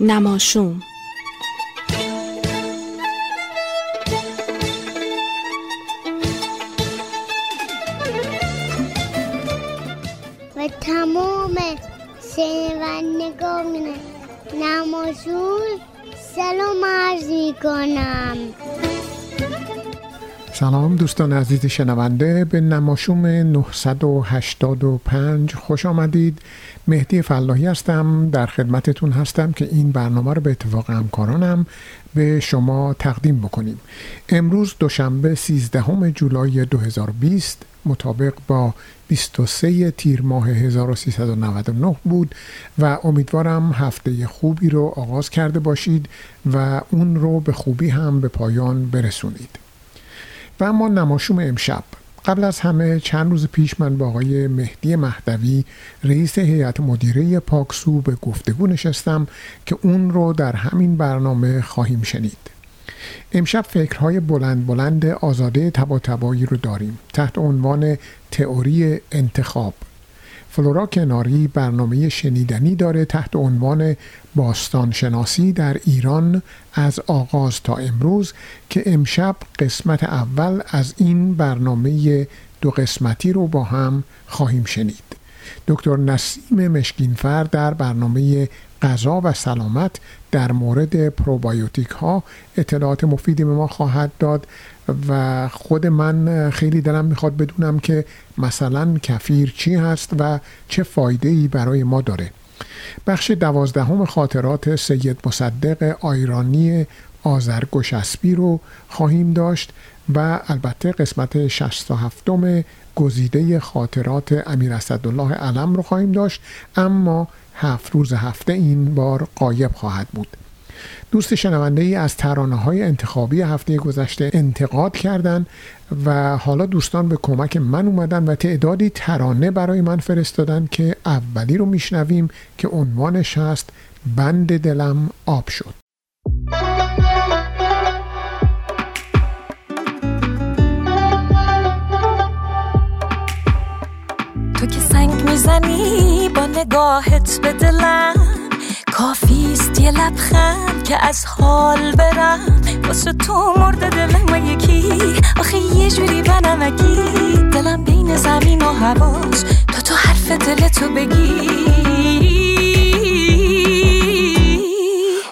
نماشوم. و تمام شنوندگان نماشون سلام عرض می کنم سلام دوستان عزیز شنونده به نماشوم 985 خوش آمدید. مهدی فلاحی هستم در خدمتتون هستم که این برنامه رو به اتفاق همکارانم به شما تقدیم بکنیم. امروز دوشنبه 13 جولای 2020 مطابق با 23 تیر ماه 1399 بود و امیدوارم هفته خوبی رو آغاز کرده باشید و اون رو به خوبی هم به پایان برسونید. و اما نماشوم امشب قبل از همه چند روز پیش من با آقای مهدی مهدوی رئیس هیئت مدیره پاکسو به گفتگو نشستم که اون رو در همین برنامه خواهیم شنید. امشب فکرهای بلند بلند آزاده تبا تبایی رو داریم تحت عنوان تئوری انتخاب. فلورا کناری برنامه شنیدنی داره تحت عنوان باستان شناسی در ایران از آغاز تا امروز که امشب قسمت اول از این برنامه دو قسمتی رو با هم خواهیم شنید. دکتر نسیم مشکینفر در برنامه غذا و سلامت در مورد پروبایوتیک ها اطلاعات مفیدی به ما خواهد داد. و خود من خیلی دلم می‌خواد بدونم که مثلا کفیر چی هست و چه فایده ای برای ما داره. بخش دوازدهم خاطرات سید مصدق آیرانی آزرگوشسبی رو خواهیم داشت و البته قسمت 67 گزیده خاطرات امیر اسدالله علم رو خواهیم داشت اما هفت روز هفته این بار قایب خواهد بود. دوست شنونده ای از ترانه های انتخابی هفته گذشته انتقاد کردند و حالا دوستان به کمک من اومدن و تعدادی ترانه برای من فرستادن که اولی رو میشنویم که عنوانش هست بند دلم آب شد. تو که سنگ می‌زنی با نگاهت به دلم کافیست یه لبخند که از حال برم. واسه تو مرد دلم یکی. آخه یه جوری بنمکی دلم بین زمین و هواست. تا تو حرف دلتو بگی.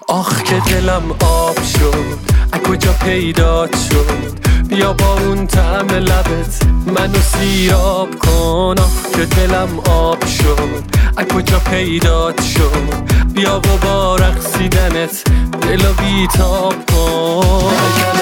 آخ که دلم آب شد. از کجا پیدات شد؟ بیا با اون طعم لبت منو سیراب کن. که دلم آب شد. از کجا پیدات شد؟ بیا و با رقصیدنت دلو بیتاب کن.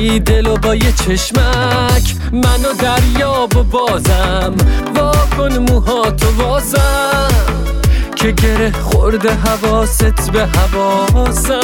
می‌بری دل و با یه چشمک منو دریاب و بازم. واکن موهاتو وازم که گره خورده حواست به حواسم.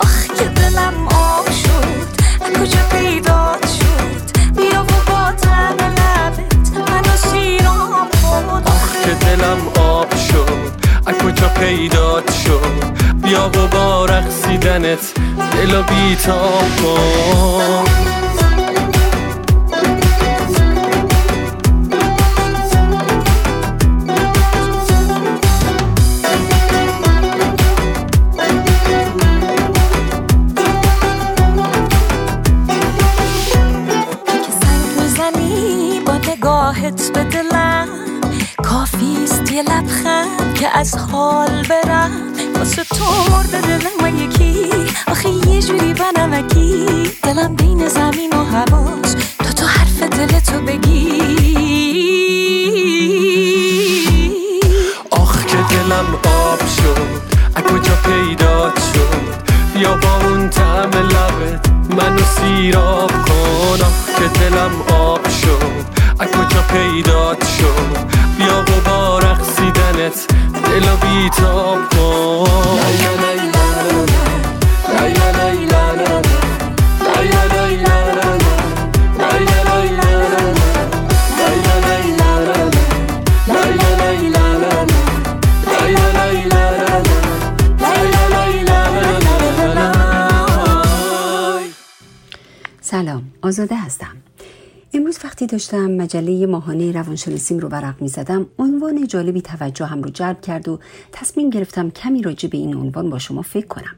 آخ که دلم آب شد از کجا پیدات شد؟ بیا و با طعم لبت منو سیرام کن. آخ که دلم آب شد از کجا پیدات شد؟ بیا و با رقصیدنت دل و بیتاب کن. به دلم کافیست یه لبخند که از حال به بیتاب کن سلام آزاده هستم. داشتم مجله ماهانه روانشناسیم رو ورق می زدم عنوان جالبی توجه هم رو جلب کرد و تصمیم گرفتم کمی راجع به این عنوان با شما فکر کنم.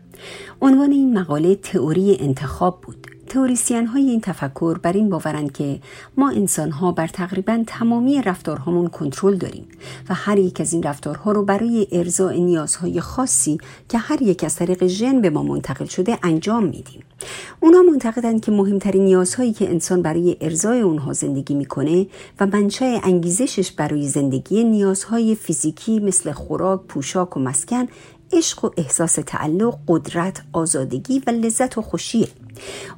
عنوان این مقاله تئوری انتخاب بود. تئوریسین های این تفکر بر این باورند که ما انسان ها بر تقریبا تمامی رفتارهامون کنترل داریم و هر یک از این رفتارها رو برای ارضاء نیازهای خاصی که هر یک از طریق ژن به ما منتقل شده انجام میدیم. اونا معتقدند که مهمترین نیازهایی که انسان برای ارزای اونها زندگی می‌کنه و منشأ انگیزشش برای زندگی نیازهای فیزیکی مثل خوراک، پوشاک و مسکن عشق و احساس تعلق، قدرت، آزادگی و لذت و خوشیه.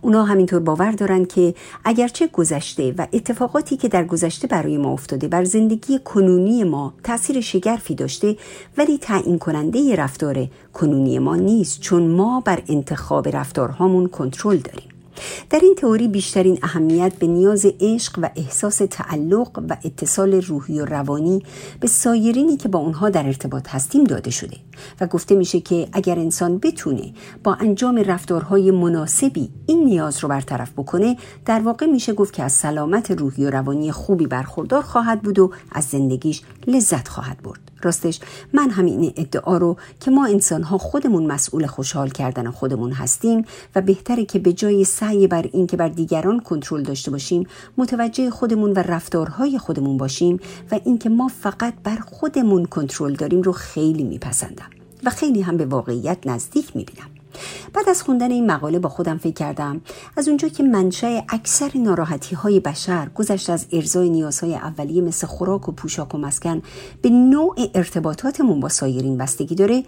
اونا همینطور باور دارند که اگرچه گذشته و اتفاقاتی که در گذشته برای ما افتاده بر زندگی کنونی ما تاثیر شگرفی داشته ولی تعیین کننده رفتار کنونی ما نیست چون ما بر انتخاب رفتارهامون کنترل داریم. در این تئوری بیشترین اهمیت به نیاز عشق و احساس تعلق و اتصال روحی و روانی به سایرینی که با اونها در ارتباط هستیم داده شده و گفته میشه که اگر انسان بتونه با انجام رفتارهای مناسبی این نیاز رو برطرف بکنه در واقع میشه گفت که از سلامت روحی و روانی خوبی برخوردار خواهد بود و از زندگیش لذت خواهد برد. راستش. من همین ادعا رو که ما انسان ها خودمون مسئول خوشحال کردن خودمون هستیم و بهتره که به جای سعی بر این که بر دیگران کنترل داشته باشیم متوجه خودمون و رفتارهای خودمون باشیم و اینکه ما فقط بر خودمون کنترل داریم رو خیلی میپسندم و خیلی هم به واقعیت نزدیک می‌بینم. بعد از خوندن این مقاله با خودم فکر کردم. از اونجا که منشأ اکثر ناراحتی های بشر گذشت از ارزای نیازهای اولیه مثل خوراک و پوشاک و مسکن به نوع ارتباطاتمون با سایرین بستگی داره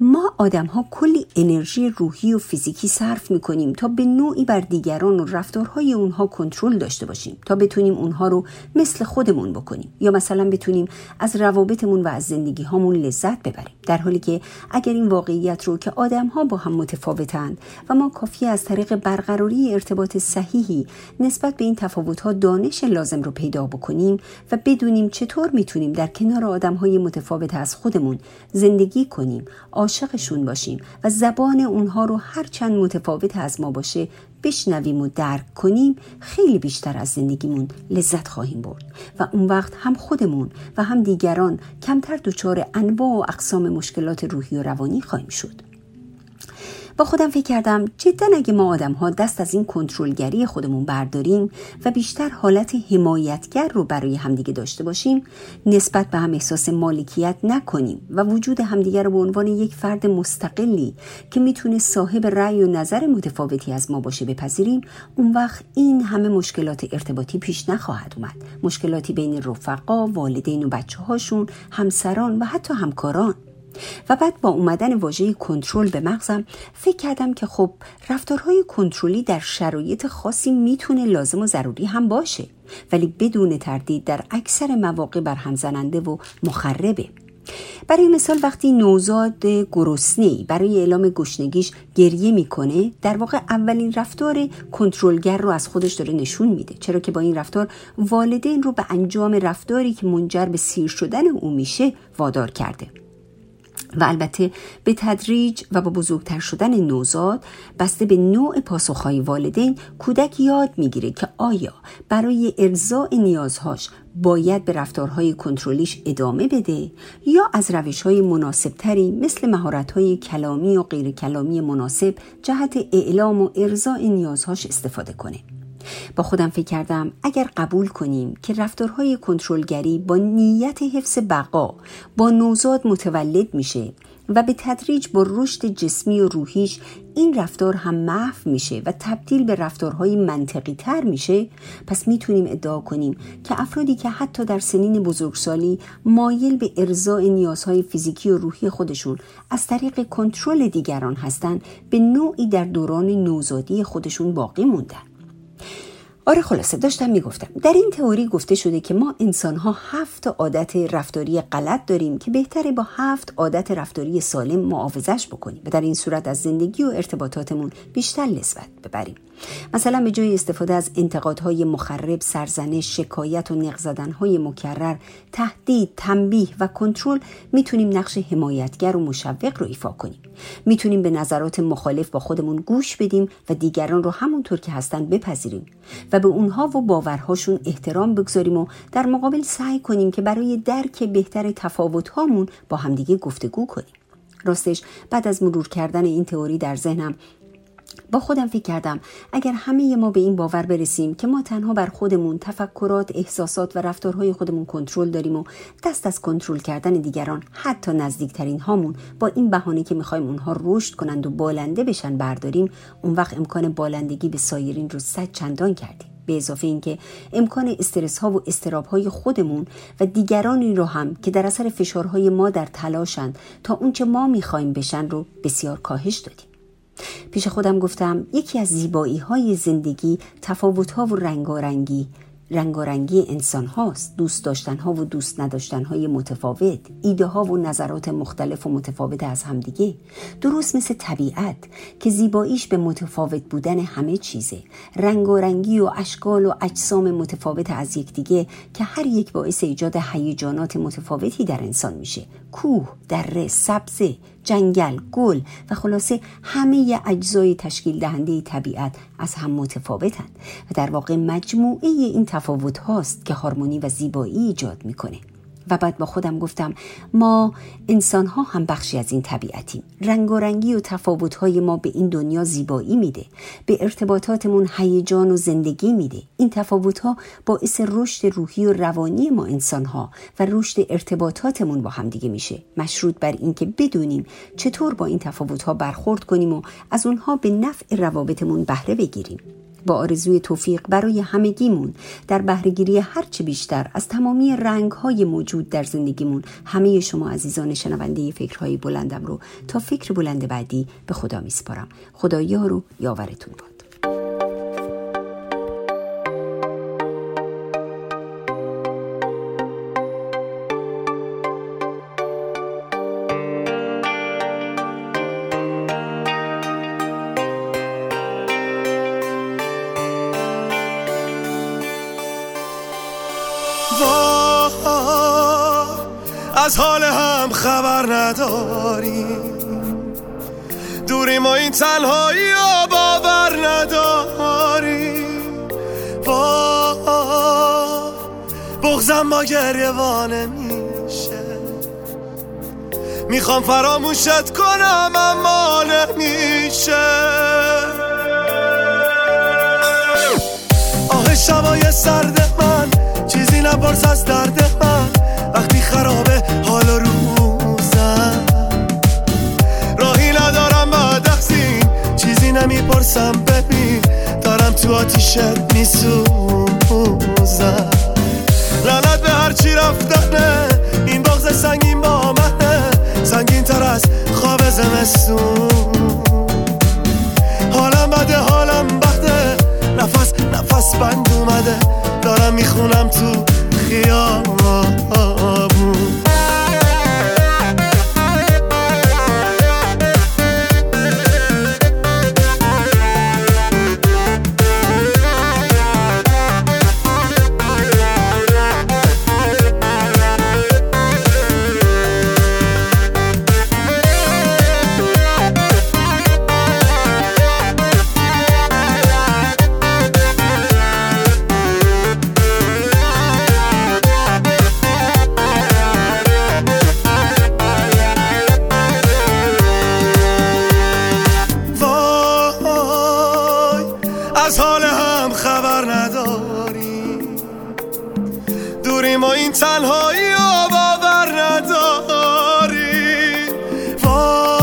ما آدم ها کلی انرژی روحی و فیزیکی صرف می کنیم تا به نوعی بر دیگران و رفتارهای اونها کنترل داشته باشیم تا بتونیم اونها رو مثل خودمون بکنیم یا مثلا بتونیم از روابطمون و از زندگی هامون لذت ببریم. در حالی که اگر این واقعیت رو که آدم ها با هم متفاوتند و ما کافی از طریق برقراری ارتباط صحیحی نسبت به این تفاوت ها دانش لازم رو پیدا بکنیم و بدونیم چطور می‌تونیم در کنار آدم های متفاوت از خودمون زندگی کنیم عاشقشون باشیم و زبان اونها رو هر چند متفاوت از ما باشه بشنویم و درک کنیم خیلی بیشتر از زندگیمون لذت خواهیم برد. و اون وقت هم خودمون و هم دیگران کمتر دچار انواع و اقسام مشکلات روحی و روانی خواهیم شد. با خودم فکر کردم جدا اگه ما آدم ها دست از این کنترلگری خودمون برداریم و بیشتر حالت حمایتگر رو برای همدیگه داشته باشیم نسبت به هم احساس مالکیت نکنیم و وجود همدیگه رو به عنوان یک فرد مستقلی که می‌تونه صاحب رأی و نظر متفاوتی از ما باشه بپذیریم اون وقت این همه مشکلات ارتباطی پیش نخواهد اومد. مشکلاتی بین رفقا والدین و بچه هاشون همسران و حتی همکاران. و بعد با اومدن واژه کنترل به مغزم فکر کردم که خب رفتارهای کنترلی در شرایط خاصی می‌تونه لازم و ضروری هم باشه ولی بدون تردید در اکثر مواقع برهم زننده و مخربه. برای مثال وقتی نوزاد گرسنه برای اعلام گشنگیش گریه می‌کنه در واقع اولین رفتار کنترلگر رو از خودش داره نشون میده چرا که با این رفتار والدین رو به انجام رفتاری که منجر به سیر شدن او میشه وادار کرده. و البته به تدریج و با بزرگتر شدن نوزاد بسته به نوع پاسخهای والدین کودک یاد می‌گیره که آیا برای ارضاء نیازهاش باید به رفتارهای کنترلیش ادامه بده یا از روشهای مناسبتری مثل مهارتهای کلامی و غیر کلامی مناسب جهت اعلام و ارضاء نیازهاش استفاده کنه. با خودم فکر کردم اگر قبول کنیم که رفتارهای کنترلگری با نیت حفظ بقا با نوزاد متولد میشه و به تدریج با رشد جسمی و روحیش این رفتار هم محو میشه و تبدیل به رفتارهای منطقی تر میشه پس می‌تونیم ادعا کنیم که افرادی که حتی در سنین بزرگسالی مایل به ارزای نیازهای فیزیکی و روحی خودشون از طریق کنترل دیگران هستند به نوعی در دوران نوزادی خودشون باقی موندن. آره خلاصه داشتم می‌گفتم. در این تئوری گفته شده که ما انسان ها هفت عادت رفتاری غلط داریم که بهتره با هفت عادت رفتاری سالم معاوضش بکنیم و در این صورت از زندگی و ارتباطاتمون بیشتر لذت ببریم. مثلا به جای استفاده از انتقادهای مخرب سرزنش شکایت و نق زدنهای مکرر تهدید تنبیه و کنترل می‌تونیم نقش حمایتگر و مشوق رو ایفا کنیم. می‌تونیم به نظرات مخالف با خودمون گوش بدیم و دیگران رو همونطور که هستن بپذیریم و به اونها و باورهاشون احترام بگذاریم و در مقابل سعی کنیم که برای درک بهتر تفاوتهامون با همدیگه گفتگو کنیم. راستش بعد از مرور کردن این تئوری در ذهنم با خودم فکر کردم اگر همه ما به این باور برسیم که ما تنها بر خودمون تفکرات احساسات و رفتارهای خودمون کنترل داریم و دست از کنترل کردن دیگران حتی نزدیکترین هامون با این بهانه که می‌خوایم اونها رشد کنند و بالنده بشن برداریم اون وقت امکان بالندگی به سایرین رو صد چندان کردیم. به اضافه اینکه امکان استرس ها و استراب های خودمون و دیگرانی رو هم که در اثر فشارهای ما در تلاشند تا اونچه ما می‌خوایم بشن رو بسیار کاهش دادیم. پیش خودم گفتم یکی از زیبایی های زندگی تفاوت ها و رنگارنگی. رنگارنگی انسان هاست دوست داشتن ها و دوست نداشتن های متفاوت. ایده ها و نظرات مختلف و متفاوت از همدیگه. درست مثل طبیعت که زیباییش به متفاوت بودن همه چیزه. رنگارنگی و اشکال و اجسام متفاوت از یکدیگه که هر یک باعث ایجاد هیجانات متفاوتی در انسان میشه. کوه دره سبزه جنگل گل و خلاصه همه اجزای تشکیل دهنده طبیعت از هم متفاوتند و در واقع مجموعه این تفاوت هاست که هارمونی و زیبایی ایجاد می‌کنه. و بعد با خودم گفتم ما انسان ها هم بخشی از این طبیعتیم. رنگ و رنگی و تفاوت های ما به این دنیا زیبایی میده. به ارتباطاتمون هیجان و زندگی میده. این تفاوت ها باعث رشد روحی و روانی ما انسان ها و رشد ارتباطاتمون با هم دیگه میشه. مشروط بر اینکه بدونیم چطور با این تفاوت ها برخورد کنیم و از اونها به نفع روابطمون بهره بگیریم. با آرزوی توفیق برای همگیمون. در بهرهگیری هرچه بیشتر از تمامی رنگ های موجود در زندگیمون همه شما عزیزان شنونده فکرهای بلندم رو تا فکر بلند بعدی به خدا میسپارم. خدا یار و یاورتون باد. از حال هم خبر نداریم دوری ما این تنهایی یا باور نداریم وا بغزم با گریوانه میشه. می‌خوام فراموشت کنم اما نمیشه. آه شبای سرد من چیزی نپرس از درد من. خرابه حال روزم راهی ندارم بعد اخزین چیزی نمی‌پرسم. ببین دارم تو آتیشت میسوزم. لعنت به هرچی رفتنه این بغز سنگین با منه. سنگین تر از خواب زمستون. حالم بده حالم بده. نفس نفس بند اومده. دارم می‌خونم تو خیابون. تنهایی و باور نداری. وای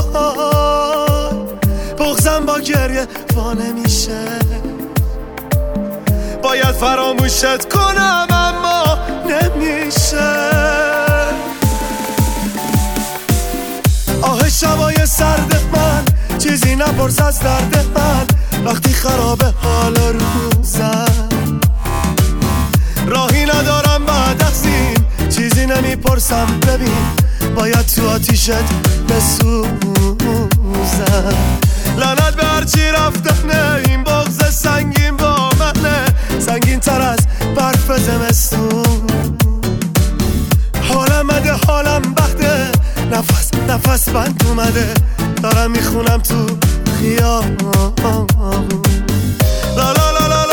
بغزم با گریه وا نمیشه. باید فراموشت کنم اما نمیشه. آه شبای سرد من چیزی نپرس از درد من. وقتی خرابه حال روزم. چیزی نمی‌پرسم ببین باید تو آتیشت بسوزم. لعنت به هرچی رفتنه این بغز سنگین با منه. سنگین تر از برف زمستون. حالم مده حالم بخته نفس نفس بند اومده. دارم می‌خونم تو لا لا لا لا لا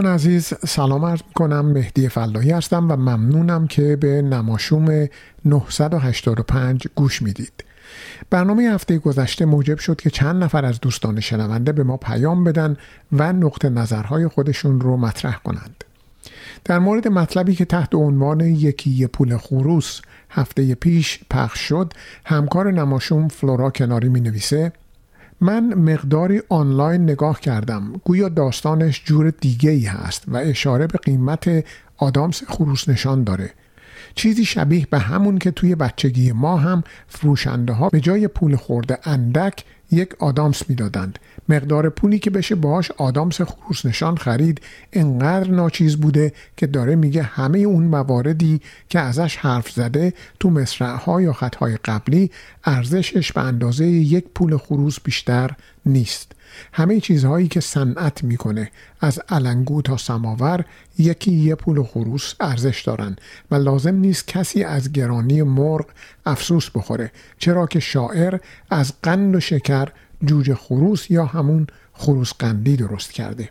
دوستان عزیز سلام عرض کنم مهدی فلاحی هستم و ممنونم که به نماشوم 985 گوش می‌دید. برنامه هفته گذشته موجب شد که چند نفر از دوستان شنونده به ما پیام بدن و نقطه نظرهای خودشون رو مطرح کنند. در مورد مطلبی که تحت عنوان یکی پول خروس هفته پیش پخش شد همکار نماشوم فلورا کناری می نویسه من مقداری آنلاین نگاه کردم. گویا داستانش جور دیگه ای هست و اشاره به قیمت آدامس خروس نشان داره. چیزی شبیه به همون که توی بچگی ما هم فروشنده ها به جای پول خورده اندک یک آدامس می‌دادند. مقدار پولی که بشه باهاش آدامس خروس نشان خرید. انقدر ناچیز بوده که داره میگه همه اون مواردی که ازش حرف زده تو مصرعها یا خطهای قبلی ارزشش به اندازه یک پول خروس بیشتر نیست. همه چیزهایی که صنعت می‌کنه از علنگو تا سماور یکی یه پول خروس ارزش دارن و لازم نیست کسی از گرانی مرغ افسوس بخوره. چرا که شاعر از قند و شکر جوجه خروس یا همون خروس قندی درست کرده.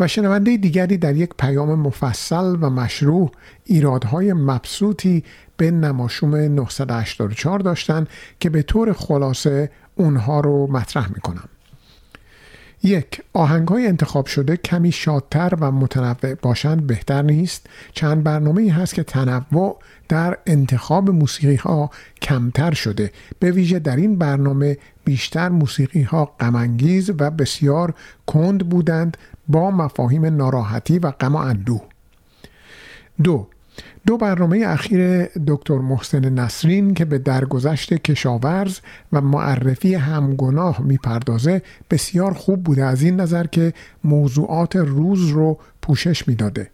و شنونده دیگری در یک پیام مفصل و مشروع ایرادهای مبسوطی به نماشوم 984 داشتن که به طور خلاصه اونها رو مطرح می‌کنم. یک آهنگ های انتخاب شده کمی شادتر و متنوع باشند بهتر نیست. چند برنامه ای هست که تنوع در انتخاب موسیقی ها کمتر شده. به ویژه در این برنامه بیشتر موسیقی ها غمانگیز و بسیار کند بودند با مفاهیم ناراحتی و غم و اندوه. دو دو برنامه اخیر دکتر محسن نسرین که به درگذشت کشاورز و معرفی همگناه می‌پردازه بسیار خوب بوده از این نظر که موضوعات روز رو پوشش می‌داده.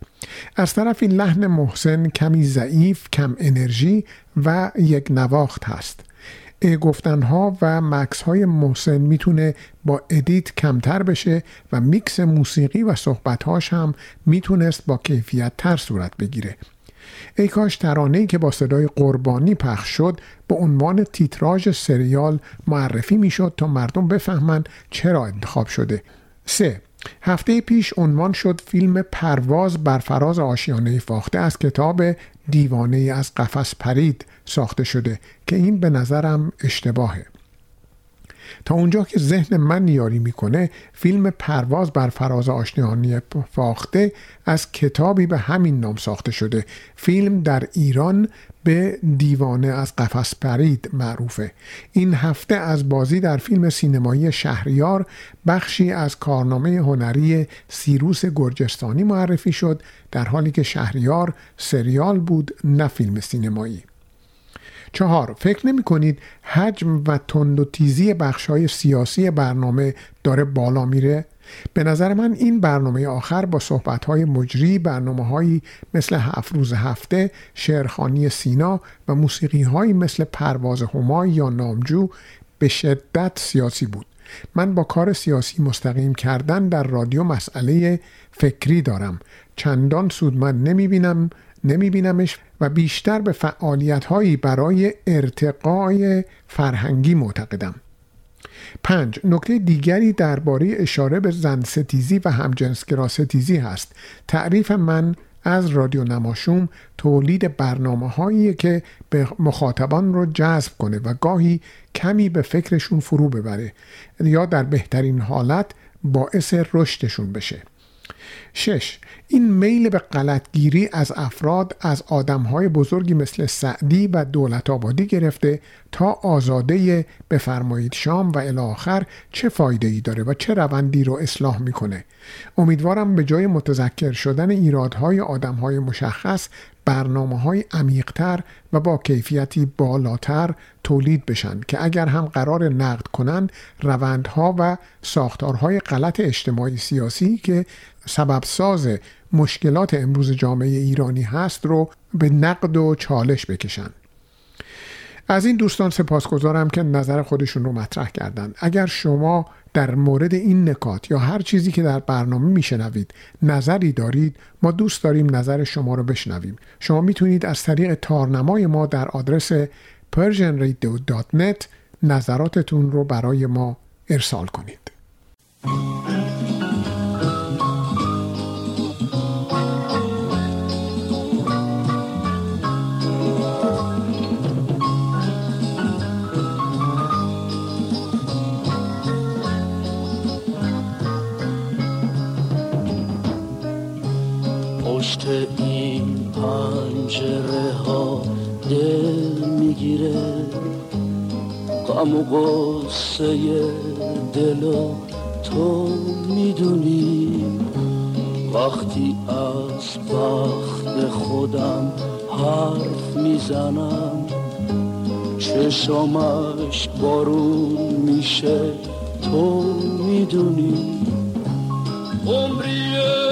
از طرفی لحن محسن کمی ضعیف کم انرژی و یک نواخت هست. گفتنها و مکس های محسن می‌تونه با ادیت کمتر بشه و میکس موسیقی و صحبتهاش هم می‌تونست با کیفیت تر صورت بگیره. ای کاش ترانه‌ای که با صدای قربانی پخش شد به عنوان تیتراژ سریال معرفی می‌شد تا مردم بفهمند چرا انتخاب شده. 3. هفته پیش عنوان شد فیلم پرواز بر فراز آشیانه فاخته از کتاب دیوانه از قفس پرید ساخته شده که این به نظرم اشتباهه. تا اونجا که ذهن من یاری می‌کنه فیلم پرواز بر فراز آشنیانی فاخته از کتابی به همین نام ساخته شده. فیلم در ایران به دیوانه از قفس پرید معروفه. این هفته از بازی در فیلم سینمایی شهریار بخشی از کارنامه هنری سیروس گرجستانی معرفی شد در حالی که شهریار سریال بود نه فیلم سینمایی. چهار فکر نمی کنید حجم و تند و تیزی بخش های سیاسی برنامه داره بالا میره؟ به نظر من این برنامه آخر با صحبت های مجری برنامه هایی مثل هفت روز هفته شعرخانی سینا و موسیقی هایی مثل پرواز همای یا نامجو به شدت سیاسی بود من با کار سیاسی مستقیم کردن در رادیو مسئله فکری دارم چندان سود من نمی بینم نمی بینمش و بیشتر به فعالیت هایی برای ارتقای فرهنگی معتقدم. پنج نکته دیگری درباره اشاره به زن ستیزی و همجنسگرا ستیزی هست. تعریف من از رادیو نماشوم تولید برنامه هایی که به مخاطبان رو جذب کنه و گاهی کمی به فکرشون فرو ببره یا در بهترین حالت باعث رشدشون بشه. شش. این میل به غلطگیری از افراد از آدمهای بزرگی مثل سعدی و دولت آبادی گرفته تا آزاده بفرمایید شام و الاخر چه فایده ای داره و چه روندی رو اصلاح می‌کنه. امیدوارم به جای متذکر شدن ایرادهای آدمهای مشخص برنامه های عمیقتر و با کیفیتی بالاتر تولید بشن که اگر هم قرار نقد کنن روندها و ساختارهای غلط اجتماعی سیاسی که سبب ساز مشکلات امروز جامعه ایرانی هست رو به نقد و چالش بکشن. از این دوستان سپاسگزارم که نظر خودشون رو مطرح کردند اگر شما در مورد این نکات یا هر چیزی که در برنامه میشنوید نظری دارید ما دوست داریم نظر شما رو بشنویم. شما می‌تونید از طریق تارنمای ما در آدرس persianradio.net نظراتتون رو برای ما ارسال کنید. پشت این پنجره ها دل می‌گیره. غم و قصه دل و تو می‌دونی. وقتی از بخت خودم حرف می‌زنم چشمش بارون میشه تو می‌دونی. عمریه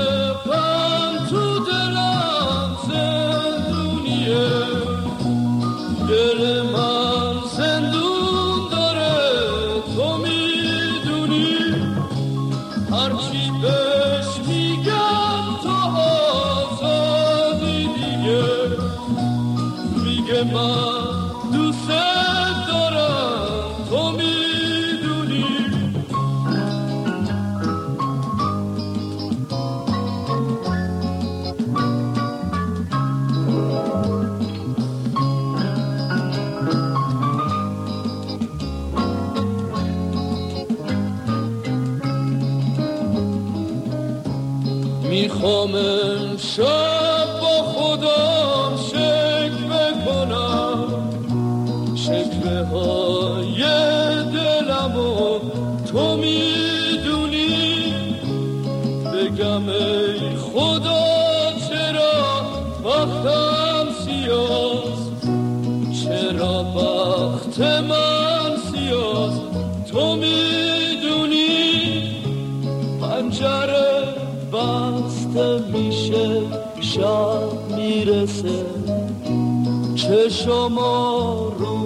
شما رو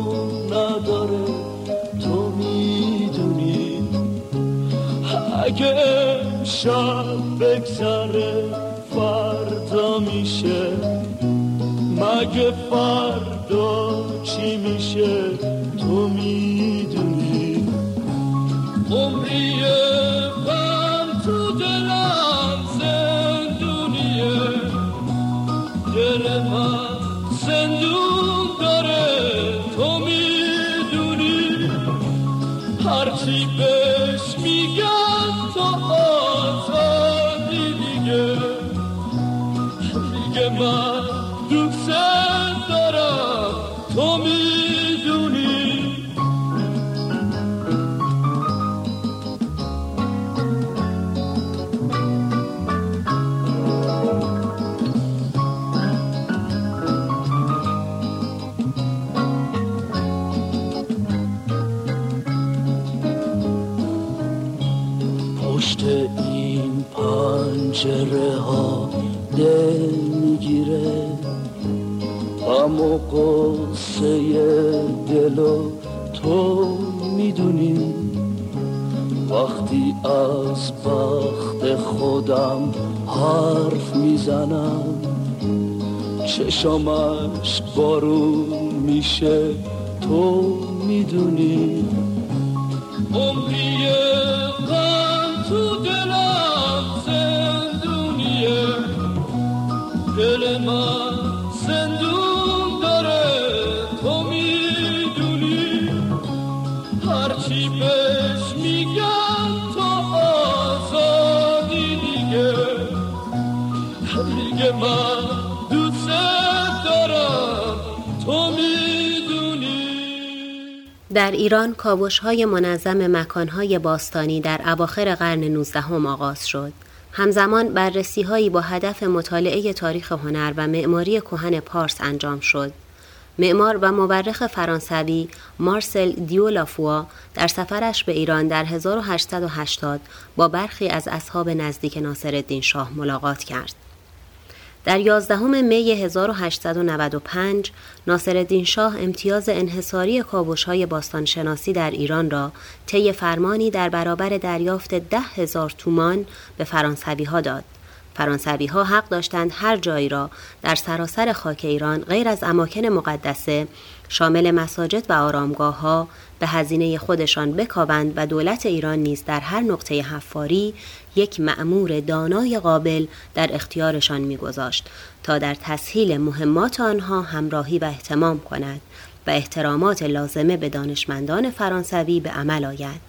نداره. تو می‌دونی. اگه شب بگذره فردا میشه. مگه فردا چشامش بارون میشه. تو می‌دونی در ایران کاوش های منظم مکان های باستانی در اواخر قرن 19 هم آغاز شد. همزمان بررسی هایی با هدف مطالعه تاریخ هنر و معماری کهن پارس انجام شد. معمار و مورخ فرانسوی مارسل دیولافوا در سفرش به ایران در 1880 با برخی از اصحاب نزدیک ناصرالدین شاه ملاقات کرد. در 11 می 1895 ناصرالدین شاه امتیاز انحصاری کاوش‌های باستانشناسی در ایران را طی فرمانی در برابر دریافت ده هزار تومان به فرانسوی ها داد. فرانسوی ها حق داشتند هر جایی را در سراسر خاک ایران غیر از اماکن مقدسه شامل مساجد و آرامگاه ها به هزینه خودشان بکاوند و دولت ایران نیز در هر نقطه حفاری یک مأمور دانای قابل در اختیارشان میگذاشت تا در تسهیل مهمات آنها همراهی و احتمام کند و احترامات لازمه به دانشمندان فرانسوی به عمل آید.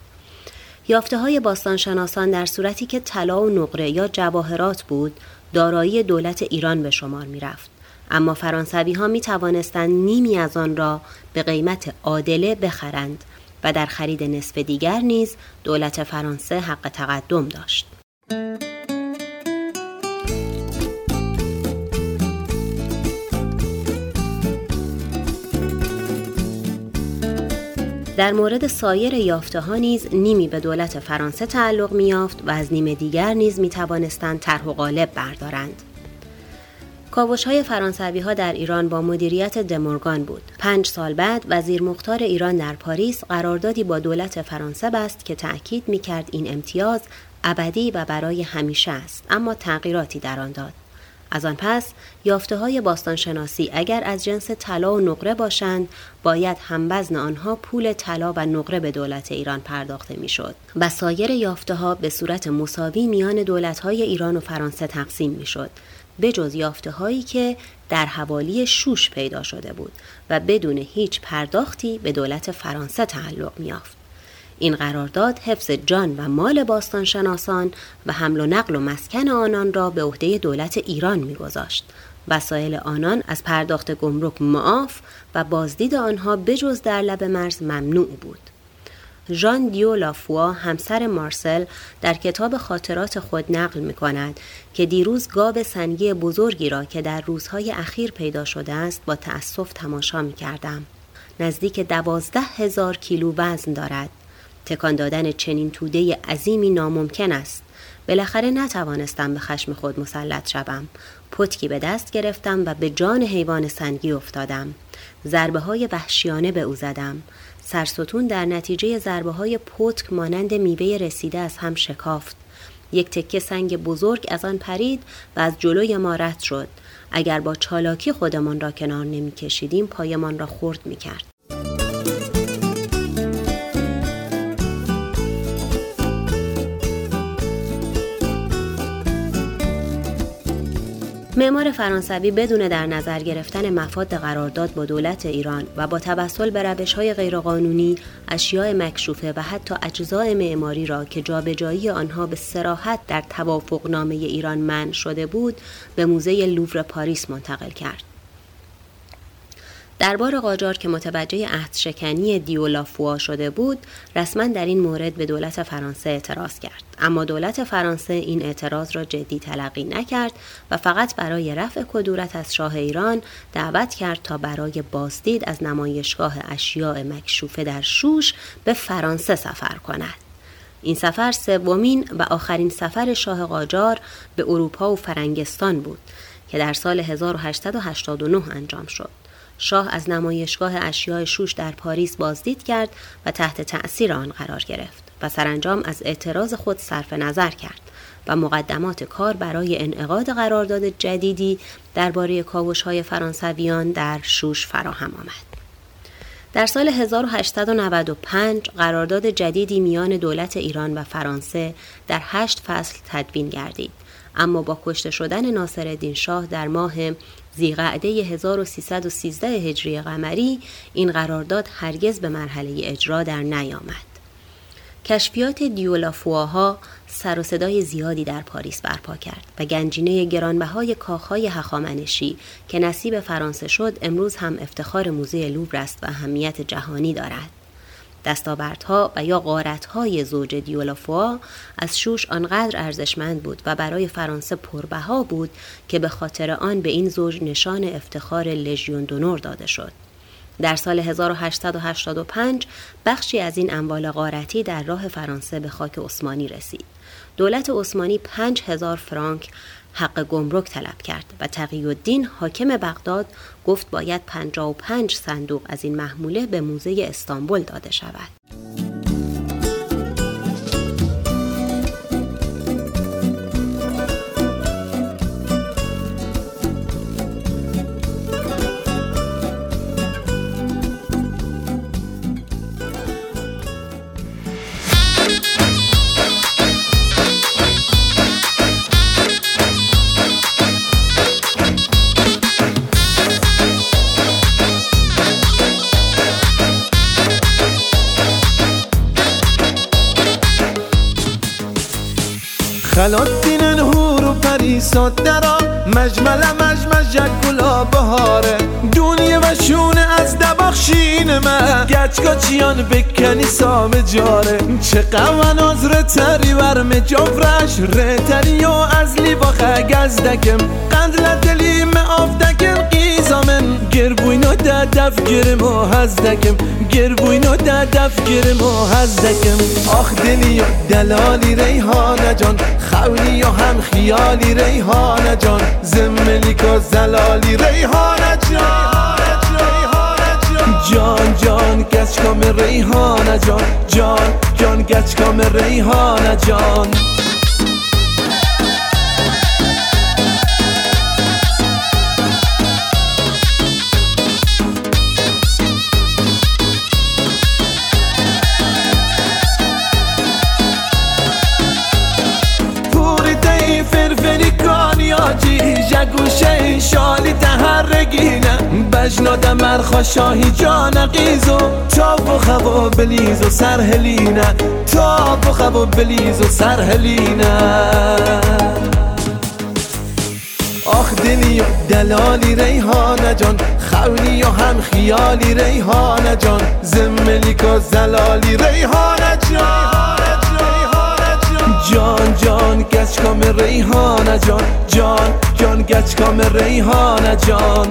یافته های باستانشناسان در صورتی که طلا و نقره یا جواهرات بود دارایی دولت ایران به شمار می رفت. اما فرانسوی ها می توانستند نیمی از آن را به قیمت عادله بخرند و در خرید نصف دیگر نیز دولت فرانسه حق تقدم داشت. در مورد سایر یافته ها نیز نیمی به دولت فرانسه تعلق می یافت و از نیم دیگر نیز می توانستند طرح و قالب بردارند. کاوش های فرانسوی ها در ایران با مدیریت دمورگان بود. پنج سال بعد وزیر مختار ایران در پاریس قراردادی با دولت فرانسه بست که تأکید می کرد این امتیاز ابدی و برای همیشه است اما تغییراتی در آن داد. از آن پس یافته های باستانشناسی اگر از جنس طلا و نقره باشند باید هموزن آنها پول طلا و نقره به دولت ایران پرداخته می‌شد و سایر یافته ها به صورت مساوی میان دولت های ایران و فرانسه تقسیم می‌شد بجز یافته هایی که در حوالی شوش پیدا شده بود و بدون هیچ پرداختی به دولت فرانسه تعلق میافت این قرارداد حفظ جان و مال باستانشناسان و حمل و نقل و مسکن آنان را به عهده دولت ایران میگذاشت. وسایل آنان از پرداخت گمرک معاف و بازدید آنها بجز در لب مرز ممنوع بود. ژان دیو لافوا همسر مارسل در کتاب خاطرات خود نقل می کند که دیروز گاب سنگی بزرگی را که در روزهای اخیر پیدا شده است با تأسف تماشا می کردم. نزدیک دوازده هزار کیلو وزن دارد. تکان دادن چنین توده عظیمی ناممکن است. بالاخره نتوانستم به خشم خود مسلط شوم. پتکی به دست گرفتم و به جان حیوان سنگی افتادم. ضربه های وحشیانه به او زدم. سرستون در نتیجه ضربه های پتک مانند میوه رسیده از هم شکافت. یک تکه سنگ بزرگ از آن پرید و از جلوی ما رد شد. اگر با چالاکی خودمان را کنار نمی کشیدیم پایمان را خورد می کرد. معمار فرانسوی بدون در نظر گرفتن مفاد قرارداد با دولت ایران و با توسل به روش های غیرقانونی اشیاء مکشوفه و حتی اجزای معماری را که جابجایی آنها به سراحت در توافقنامه ایران من شده بود به موزه لوور پاریس منتقل کرد. دربار قاجار که متوجه عهد شکنی دیولافوا شده بود رسما در این مورد به دولت فرانسه اعتراض کرد. اما دولت فرانسه این اعتراض را جدی تلقی نکرد و فقط برای رفع کدورت از شاه ایران دعوت کرد تا برای بازدید از نمایشگاه اشیاء مکشوفه در شوش به فرانسه سفر کند. این سفر سومین و آخرین سفر شاه قاجار به اروپا و فرنگستان بود که در سال 1889 انجام شد. شاه از نمایشگاه اشیاء شوش در پاریس بازدید کرد و تحت تأثیر آن قرار گرفت و سرانجام از اعتراض خود صرف نظر کرد و مقدمات کار برای انعقاد قرارداد جدیدی درباره های فرانسویان در شوش فراهم آمد. در سال 1895 قرارداد جدیدی میان دولت ایران و فرانسه در هشت فصل تدوین گردید اما با کشته شدن ناصرالدین شاه در ماه زیقعده 1313 هجری قمری این قرارداد هرگز به مرحله اجرا در نیامد. کشفیات دیولافواها سر و صدای زیادی در پاریس برپا کرد و گنجینه گرانبهای کاخهای هخامنشی که نصیب فرانسه شد امروز هم افتخار موزه لوور است و اهمیت جهانی دارد. دستاوردها و یا غارتهای زوج دیولافوا از شوش آنقدر ارزشمند بود و برای فرانسه پربها بود که به خاطر آن به این زوج نشان افتخار لژیون دونور داده شد. در سال 1885 بخشی از این اموال غارتی در راه فرانسه به خاک عثمانی رسید. دولت عثمانی 5000 فرانک حق گمرک طلب کرد و تقی الدین حاکم بغداد گفت باید 55 صندوق از این محموله به موزه استانبول داده شود. دینن هور و پریسات درا مجمل مجمج گلا بهاره دونیه و شونه از دباخشین من. گچگا چیان بکنی سام جاره. چه قوان از رتری ورم جفرش رتری و از لی باخه گزدکم قندل دلیم آفدکم. قیزامن گربوینو ده دف گرم و هزدکم گربوینو ده دف گرم و هزدکم آخ دلی و دلالی ریحانه جان. خولی و هم خیالی ریحانه جان. زملیک و زلالی ریحانه جان. جان جان گچ کام ریحانه جان. جان جان گچ کام ریحانه جان. گوشه شالی تهرگینه بجناد مرخا شاهی جان قیزو تاب و خوا بلیز و سرهلینه تاب و خوا بلیز و سرهلینه آخ دلی و دلالی ریحانه جان. خولی و هم خیالی ریحانه جان. زملیک و زلالی ریحانه جان. جان جان گچ کام ریحانه جان. جان جان گچ کام ریحانه جان.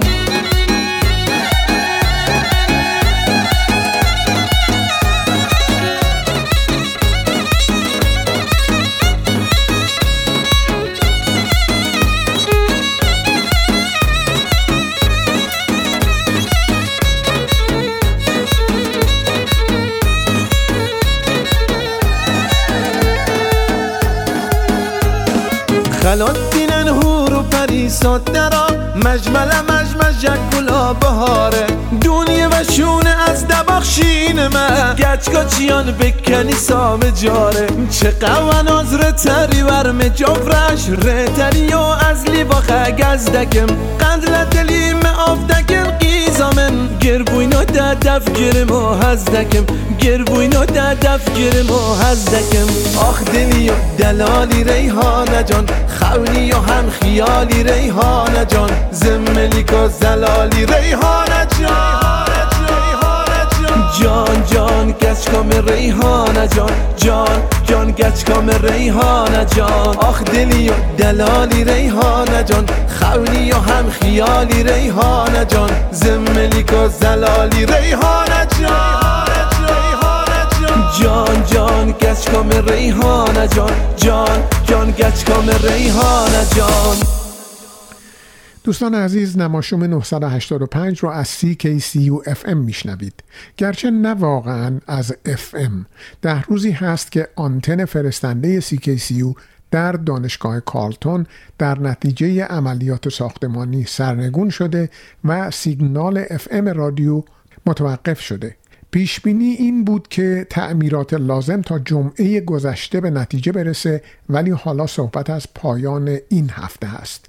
پریسات درا مجمل مجمج گلا بهاره دونیه و شونه از دباخشین من. گچگا چیان بکنی سام جاره. چه قوان از رتری ورم جفرش رتری و از لی باخه گزدکم قندل دلیم آفتکم قیزامن. گربوینو ده دف گرم و هزدکم گربوینو ده دف گرم و هزدکم آخ دلی و دلالی ریحانه جان خونی و هم خیالی ریحانه جان. زملیک و زلالی ریحانه جان. جان جان گچ کام ریحانه جان. جان جان گچ کام ریحانه جان. آخ دلی و دلالی ریحانه جان. خونی و هم خیالی ریحانه جان. زملیک و زلالی ریحانه جان. جان جان گچ کام ریحانه جان. جان جان گچ کام ریحانه جان. دوستان عزیز نماشوم 985 رو از CKCU FM میشنوید. گرچه نه واقعا از FM ده روزی هست که آنتن فرستنده CKCU در دانشگاه کارلتون در نتیجه عملیات ساختمانی سرنگون شده و سیگنال FM رادیو متوقف شده. پیش بینی این بود که تعمیرات لازم تا جمعه گذشته به نتیجه برسه ولی حالا صحبت از پایان این هفته است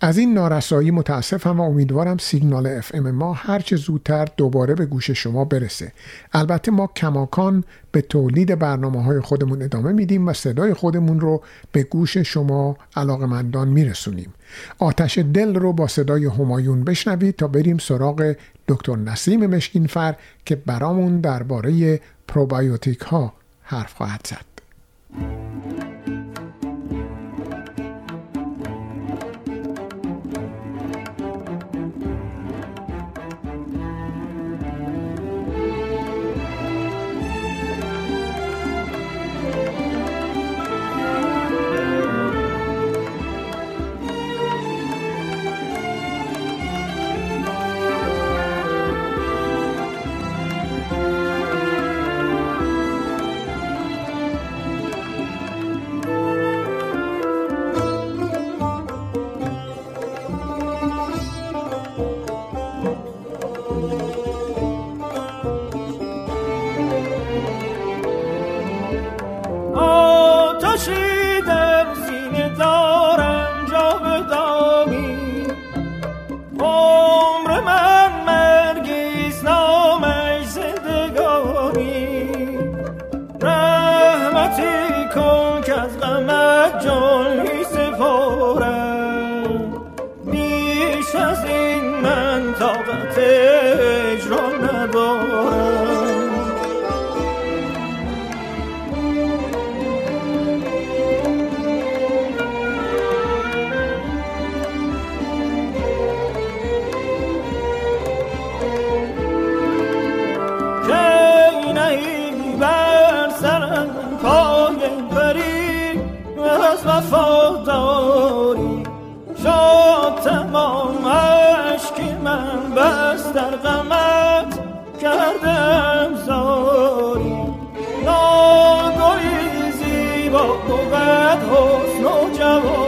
از این نارسایی متاسفم و امیدوارم سیگنال اف ام ما هرچه زودتر دوباره به گوش شما برسه. البته ما کماکان به تولید برنامه های خودمون ادامه میدیم و صدای خودمون رو به گوش شما علاقمندان میرسونیم. آتش دل رو با صدای همایون بشنوید تا بریم سراغ دکتر نسیم مشکینفر که برامون درباره پروبایوتیک ها حرف خواهد زد. وفاداری. شاد تمام عشقی من بس در غمت کردم زاری. ناگلی زیبا بود حسن و جوان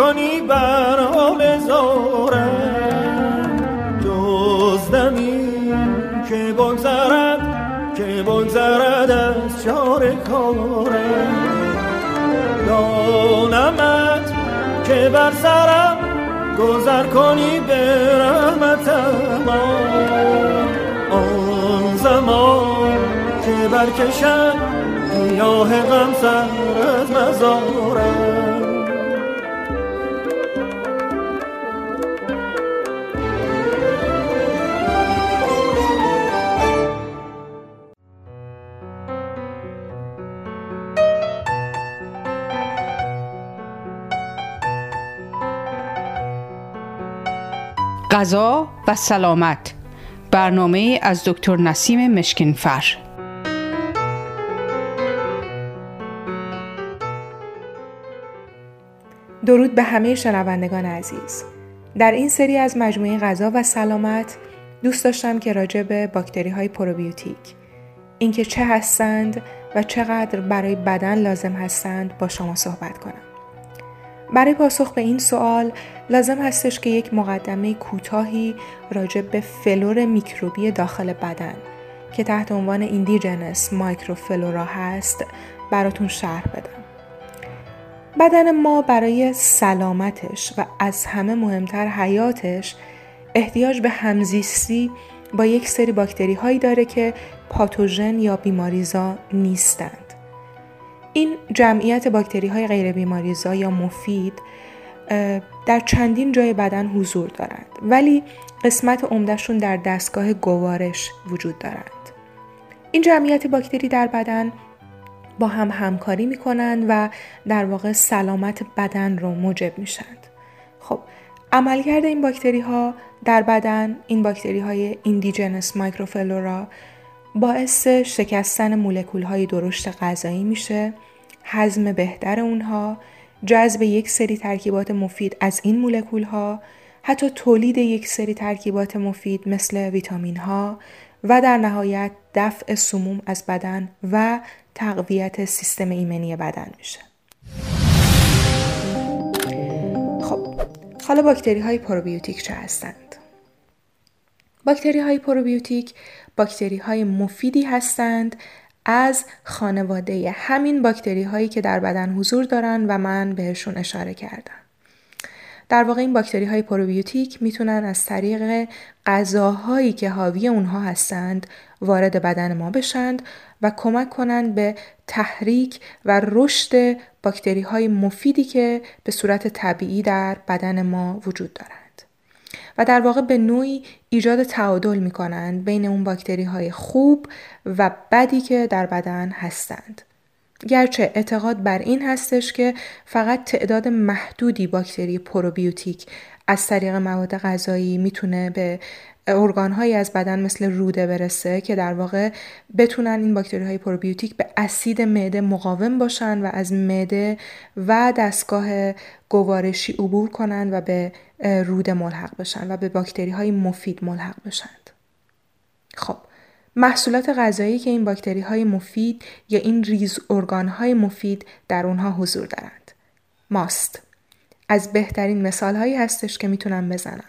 کنی بر حال زارم دزدمی که بگذرد که بگذرد از چار کارم دانمت که بر سرم گذر کنی به رحمتم آن زمان که برکشن گیاه غم سر از مزارم غذا و سلامت. برنامه از دکتر نسیم مشکینفر. درود به همه شنوندگان عزیز. در این سری از مجموعه غذا و سلامت دوست داشتم که راجع به باکتری های پروبیوتیک اینکه چه هستند و چقدر برای بدن لازم هستند با شما صحبت کنم. برای پاسخ به این سوال لازم هستش که یک مقدمه کوتاهی راجع به فلور میکروبی داخل بدن که تحت عنوان indigenous microflora هست براتون شرح بدم. بدن ما برای سلامتش و از همه مهمتر حیاتش احتیاج به همزیستی با یک سری باکتری هایی داره که پاتوژن یا بیماریزا نیستند. این جمعیت باکتری های غیر بیماریزا یا مفید در چندین جای بدن حضور دارند ولی قسمت عمدهشون در دستگاه گوارش وجود دارند. این جمعیت باکتری در بدن با هم همکاری می کنند و در واقع سلامت بدن رو موجب میشند. خب عملکرد این باکتری ها در بدن این باکتری های ایندیجنس مایکروفلورا باعث شکستن مولکول های درشت غذایی میشه هضم بهتر اونها جذب یک سری ترکیبات مفید از این مولکول ها حتی تولید یک سری ترکیبات مفید مثل ویتامین ها و در نهایت دفع سموم از بدن و تقویت سیستم ایمنی بدن میشه خب حالا باکتری های پروبیوتیک چه هستند؟ باکتری های پروبیوتیک باکتری های مفیدی هستند از خانواده همین باکتری هایی که در بدن حضور دارن و من بهشون اشاره کردم. در واقع این باکتری های پروبیوتیک می‌تونن از طریق غذاهایی که حاوی اونها هستند وارد بدن ما بشند و کمک کنند به تحریک و رشد باکتری های مفیدی که به صورت طبیعی در بدن ما وجود دارند. و در واقع به نوعی ایجاد تعادل می کنند بین اون باکتری های خوب و بدی که در بدن هستند. گرچه اعتقاد بر این هستش که فقط تعداد محدودی باکتری پروبیوتیک از طریق مواد غذایی می‌تونه به ارگانهایی از بدن مثل روده برسه که در واقع بتونن این باکتری های پروبیوتیک به اسید معده مقاوم باشن و از معده و دستگاه گوارشی عبور کنند و به روده ملحق بشن و به باکتری های مفید ملحق بشند. خب محصولات غذایی که این باکتری های مفید یا این ریز ارگان های مفید در اونها حضور دارند. ماست از بهترین مثال هایی هستش که می‌تونم بزنم.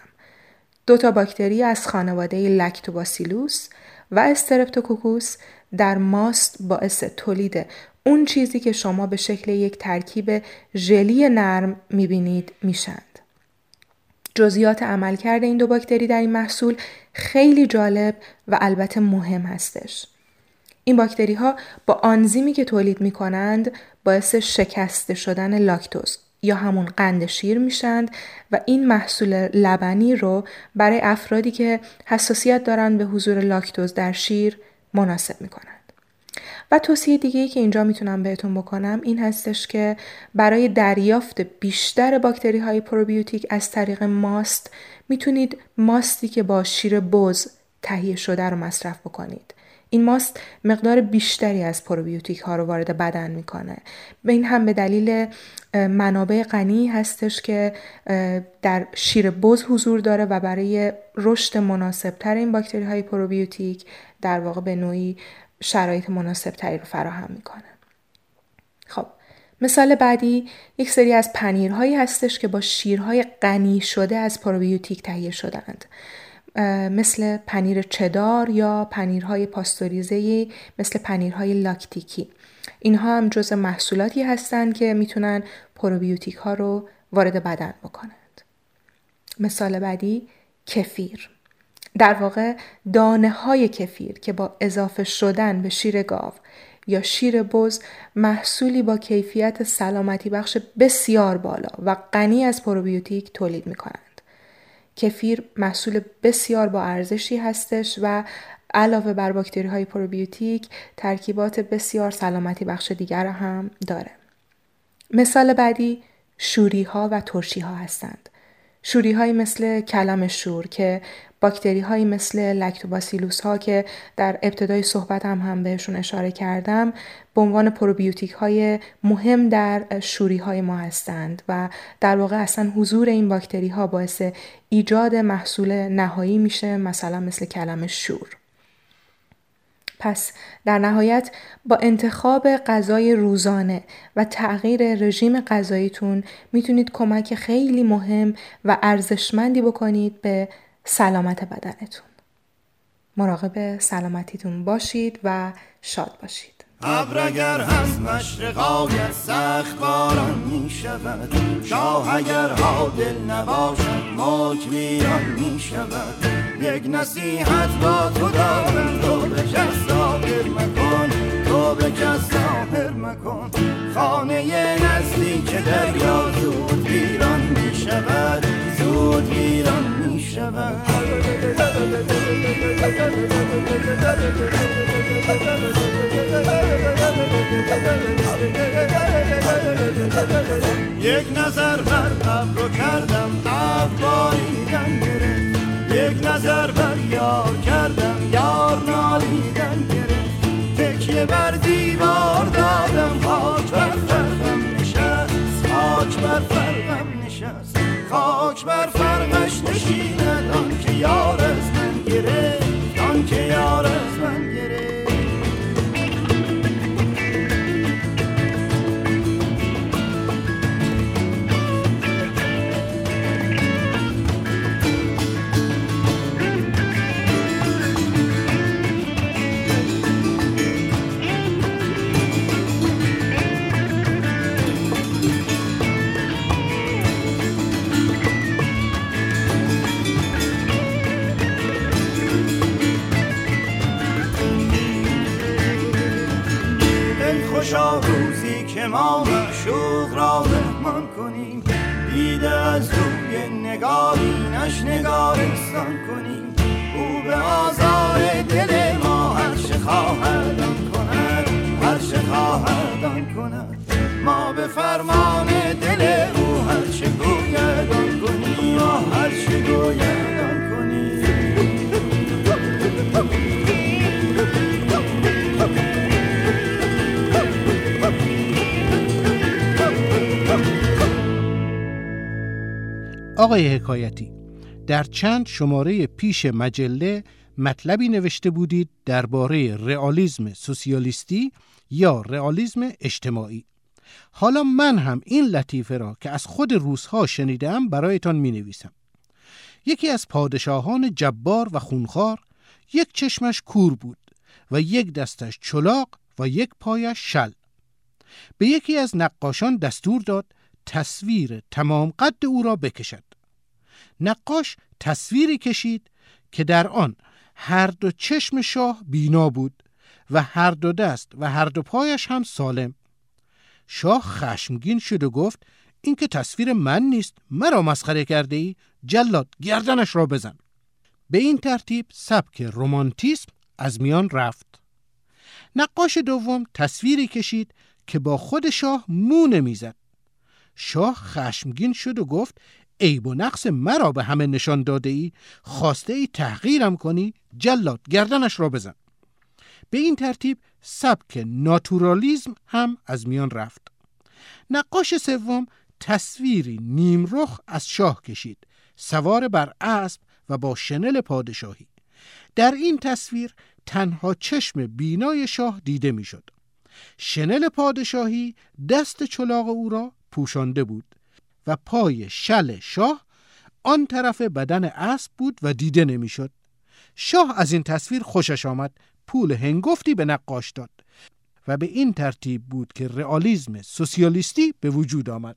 دو تا باکتری از خانواده لکتوباسیلوس و استرپتوکوکوس در ماست باعث تولید اون چیزی که شما به شکل یک ترکیب ژلی نرم می‌بینید میشند. جزئیات عملکرد این دو باکتری در این محصول خیلی جالب و البته مهم هستش. این باکتری ها با آنزیمی که تولید می کنند باعث شکسته شدن لاکتوز یا همون قند شیر میشند و این محصول لبنی رو برای افرادی که حساسیت دارند به حضور لاکتوز در شیر مناسب می کنند. و توصیه دیگه ای که اینجا می‌تونم بهتون بکنم این هستش که برای دریافت بیشتر باکتری های پروبیوتیک از طریق ماست می‌تونید ماستی که با شیر بز تهیه شده رو مصرف بکنید. این ماست مقدار بیشتری از پروبیوتیک ها رو وارد بدن می‌کنه و این هم به دلیل منابع غنی هستش که در شیر بز حضور داره و برای رشد مناسب تر این باکتری های پروبیوتیک در واقع به نوعی شرایط مناسب تری رو فراهم می‌کنه. خب مثال بعدی یک سری از پنیرهایی هستش که با شیرهای غنی شده از پروبیوتیک تهیه شدند مثل پنیر چدار یا پنیرهای پاستوریزه مثل پنیرهای لاکتیکی. اینها هم جز محصولاتی هستند که می‌تونن پروبیوتیک ها رو وارد بدن بکنند مثال بعدی کفیر در واقع دانه های کفیر که با اضافه شدن به شیر گاو یا شیر بز محصولی با کیفیت سلامتی بخش بسیار بالا و غنی از پروبیوتیک تولید می کنند. کفیر محصول بسیار با ارزشی هستش و علاوه بر باکتری های پروبیوتیک ترکیبات بسیار سلامتی بخش دیگر هم داره. مثال بعدی شوری ها و ترشی ها هستند. شوری های مثل کلم شور که باکتری های مثل لکتوباسیلوس ها که در ابتدای صحبت هم, هم بهشون اشاره کردم به عنوان پروبیوتیک های مهم در شوری های ما هستند و در واقع اصلا حضور این باکتری ها باعث ایجاد محصول نهایی میشه مثلا مثل کلم شور پس در نهایت با انتخاب غذای روزانه و تغییر رژیم غذاییتون می‌تونید کمک خیلی مهم و ارزشمندی بکنید به سلامت بدنتون. مراقب سلامتیتون باشید و شاد باشید. ابر اگر هست مشرقایت سخت باران می شود شاه اگر حادل نباشد ملک ویران می شود یک نصیحت با تو دارم به کس ظاهر مکن تو به کس ظاهر مکن. خانه نزدیک دریا زود ویران می شود زود ویران می شود یک نظر بر ابر کردم ابر گرفت یک نظر بر یار کردم یار نالیدن گرفت. تکیه بر دیوار دادم خاک بر فرقم نشست خاک بر فرقم نشست. خاک بر فرقش نشیند آن که یار از من گرفت آن که یار از من گرفت. خوشا روزی که ما مشوق را مهمان کنیم. دیده از روی نگارینش نگارستان کنیم. او به آزار دل ما هر چه خواهد کند هر چه خواهد کند. ما به فرمان دل او هر چه گوید کنیم. و هر چه گوید آقای حکایتی در چند شماره پیش مجله مطلبی نوشته بودید درباره رئالیسم سوسیالیستی یا رئالیسم اجتماعی. حالا من هم این لطیفه را که از خود روزها شنیدم برایتان می نویسم یکی از پادشاهان جبار و خونخوار یک چشمش کور بود و یک دستش چلاق و یک پایش شل. به یکی از نقاشان دستور داد تصویر تمام قد او را بکشد. نقاش تصویری کشید که در آن هر دو چشم شاه بینا بود و هر دو دست و هر دو پایش هم سالم. شاه خشمگین شد و گفت این که تصویر من نیست مرا مسخره کرده ای جلاد گردنش را بزن. به این ترتیب سبک رومانتیسم از میان رفت. نقاش دوم تصویری کشید که با خود شاه مو نمی‌زد. شاه خشمگین شد و گفت عیب و نقص مرا به همه نشان داده ای خواسته ای تحقیرم کنی؟ جلاد گردنش را بزن. به این ترتیب سبک ناتورالیزم هم از میان رفت. نقاش سوم تصویری نیمرخ از شاه کشید. سوار بر اسب و با شنل پادشاهی. در این تصویر تنها چشم بینای شاه دیده می‌شد. شنل پادشاهی دست چلاق او را پوشانده بود و پای شل شاه آن طرف بدن اسب بود و دیده نمی‌شد. شاه از این تصویر خوشش آمد پول هنگفتی به نقاش داد و به این ترتیب بود که رئالیسم سوسیالیستی به وجود آمد.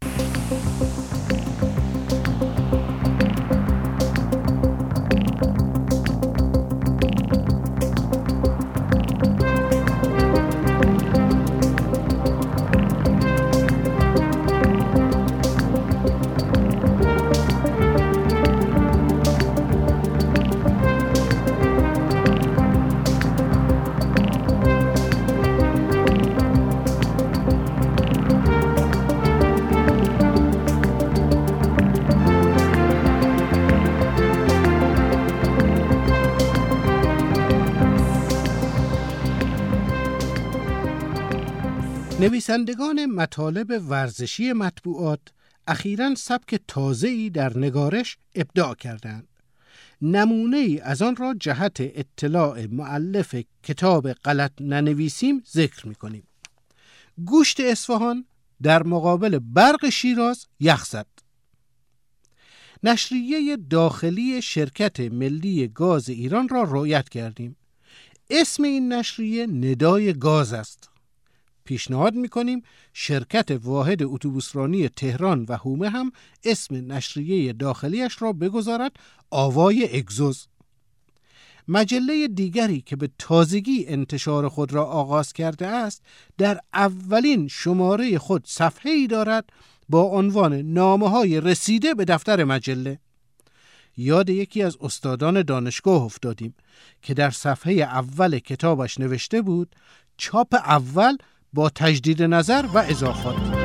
نویسندگان مطالب ورزشی مطبوعات اخیرا سبک تازه‌ای در نگارش ابداع کردند. نمونه ای از آن را جهت اطلاع معلف کتاب غلط ننویسیم ذکر می کنیم. گوشت اصفهان در مقابل برق شیراز یخ. نشریه داخلی شرکت ملی گاز ایران را رویت کردیم. اسم این نشریه ندای گاز است. پیشنهاد می‌کنیم شرکت واحد اتوبوسرانی تهران و هومه هم اسم نشریه داخلیش را بگذارد آوای اگزوز. مجله دیگری که به تازگی انتشار خود را آغاز کرده است در اولین شماره خود صفحه ای دارد با عنوان نامه های رسیده به دفتر مجله. یاد یکی از استادان دانشگاه افتادیم که در صفحه اول کتابش نوشته بود چاپ اول با تجدید نظر و اضافات.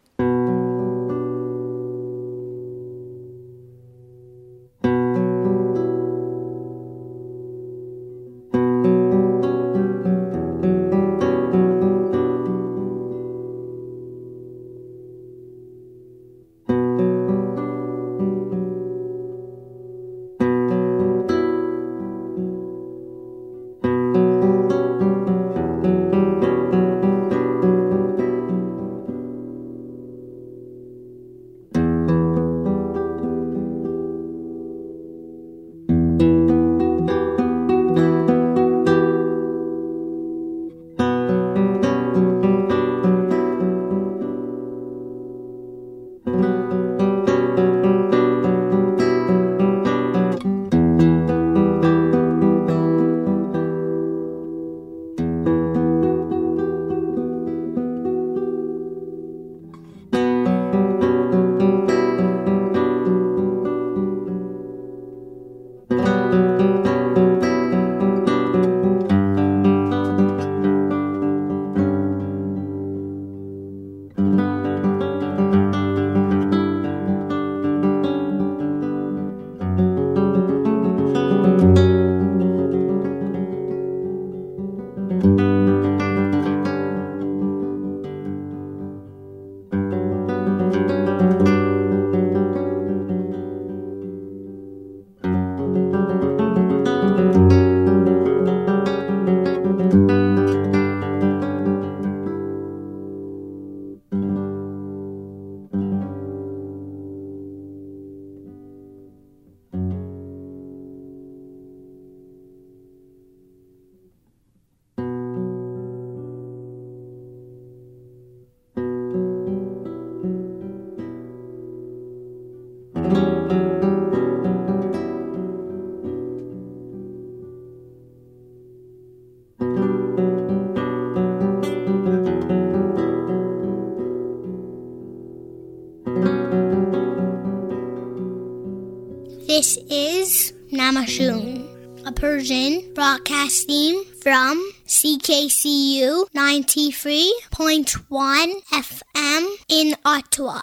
CKCU 93.1 FM in Ottawa.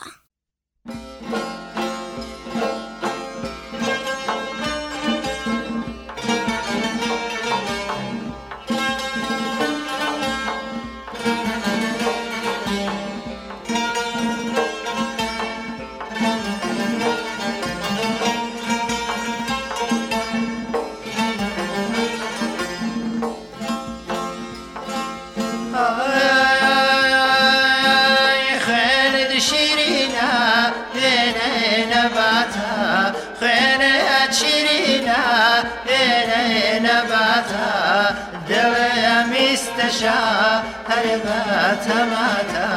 تەماتە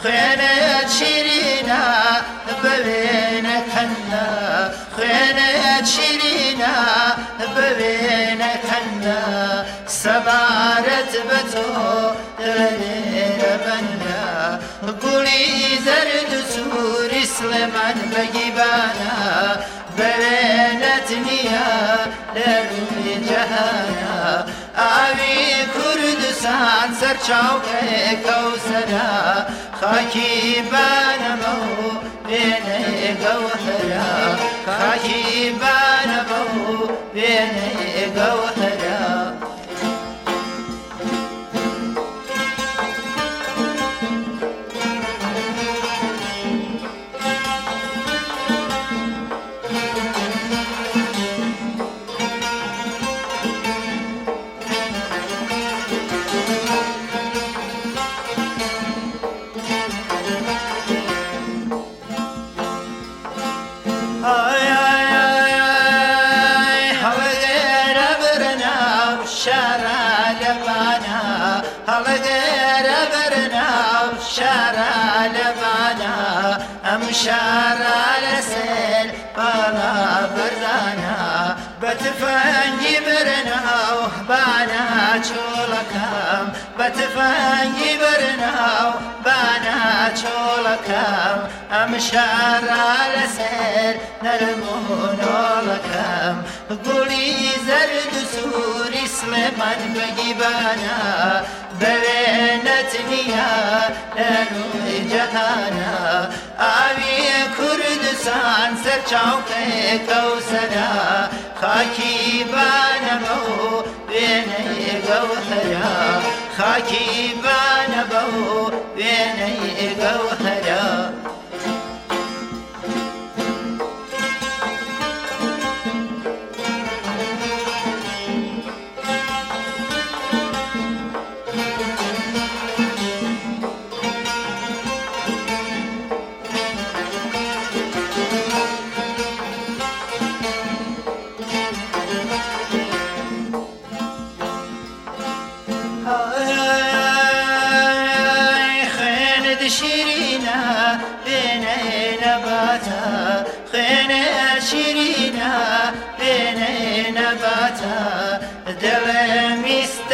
خوێنەیە چیرینە بەوێنە کەندە. خوێنەیە چیرینە بەوێنە کەندە. سەبارەت بە تۆ لەێرە بەندە. گوڵی زەرد سووری سلێمان بەگیبانە بەوێنەت نییە لەروی جەهانە. ئاوی دوستان سەر چاوکێ کەوسەرا خاکی بانەمە و بێنێ گەوهرا خاکی بانەمە و بێنێ گەوهرا شارە لەبانە ئەم شارە لەسێر باڵا بردانە بە تفەنگی برناو چۆڵەکەم بە تفەنگی برناو بانە چۆڵەکەم ئەم شارە لەسێر نەرمونۆڵەکەم گوڵی زەرد و سووری سلێمان بەگیبانە بەوێنەتنیە لەنوی جەهانە ئاویە کوردستان سەر چاوکەکە و سەرا خاکی بانەمە و وێنەیەگە و هەرا خاکی بانەبە و وێنەیەگە و هەرا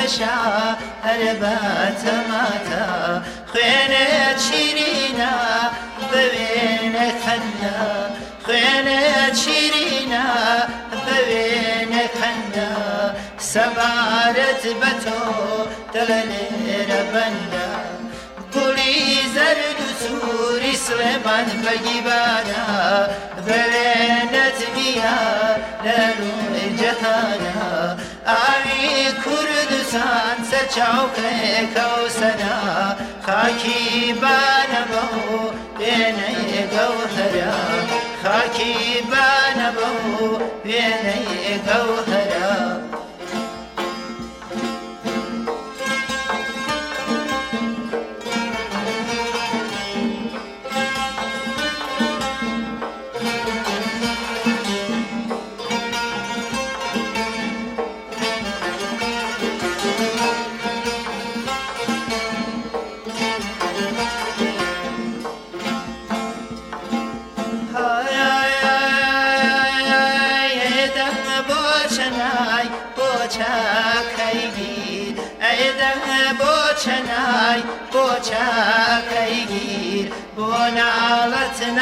میستەشا هەر باتەماتە خوێنێت شیرینە بوێنە خەندە خوێنێت شیرینە بوێنە خەندە سەبارەت بە تۆ دڵە لێرە بەندە گوڵی زەرد و سووری سلێمان بەگیبانە بەوێنەت نییە لە ڕووی جەهانە ئاوی کوردستان سەر چاوکەیەکە و سەنا خاکی بانەبە و وێنەی گەوهرە خاکی بانەبە و وێنەی گەوهرە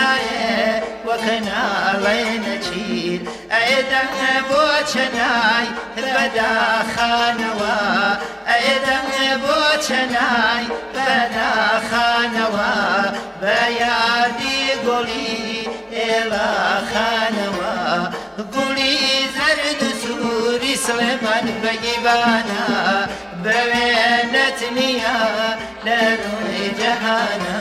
نایە وەکە ناڵێ نەچیر ئەدەم بۆ چەنای بەداخانەوە ئەدەم بۆ چەنای بەداخانەوە بە یادی گۆڵی ئێڵا خانەوە گوڵی زەرد و سووری سلێمان بەگیبانە لە ڕووی جەهانە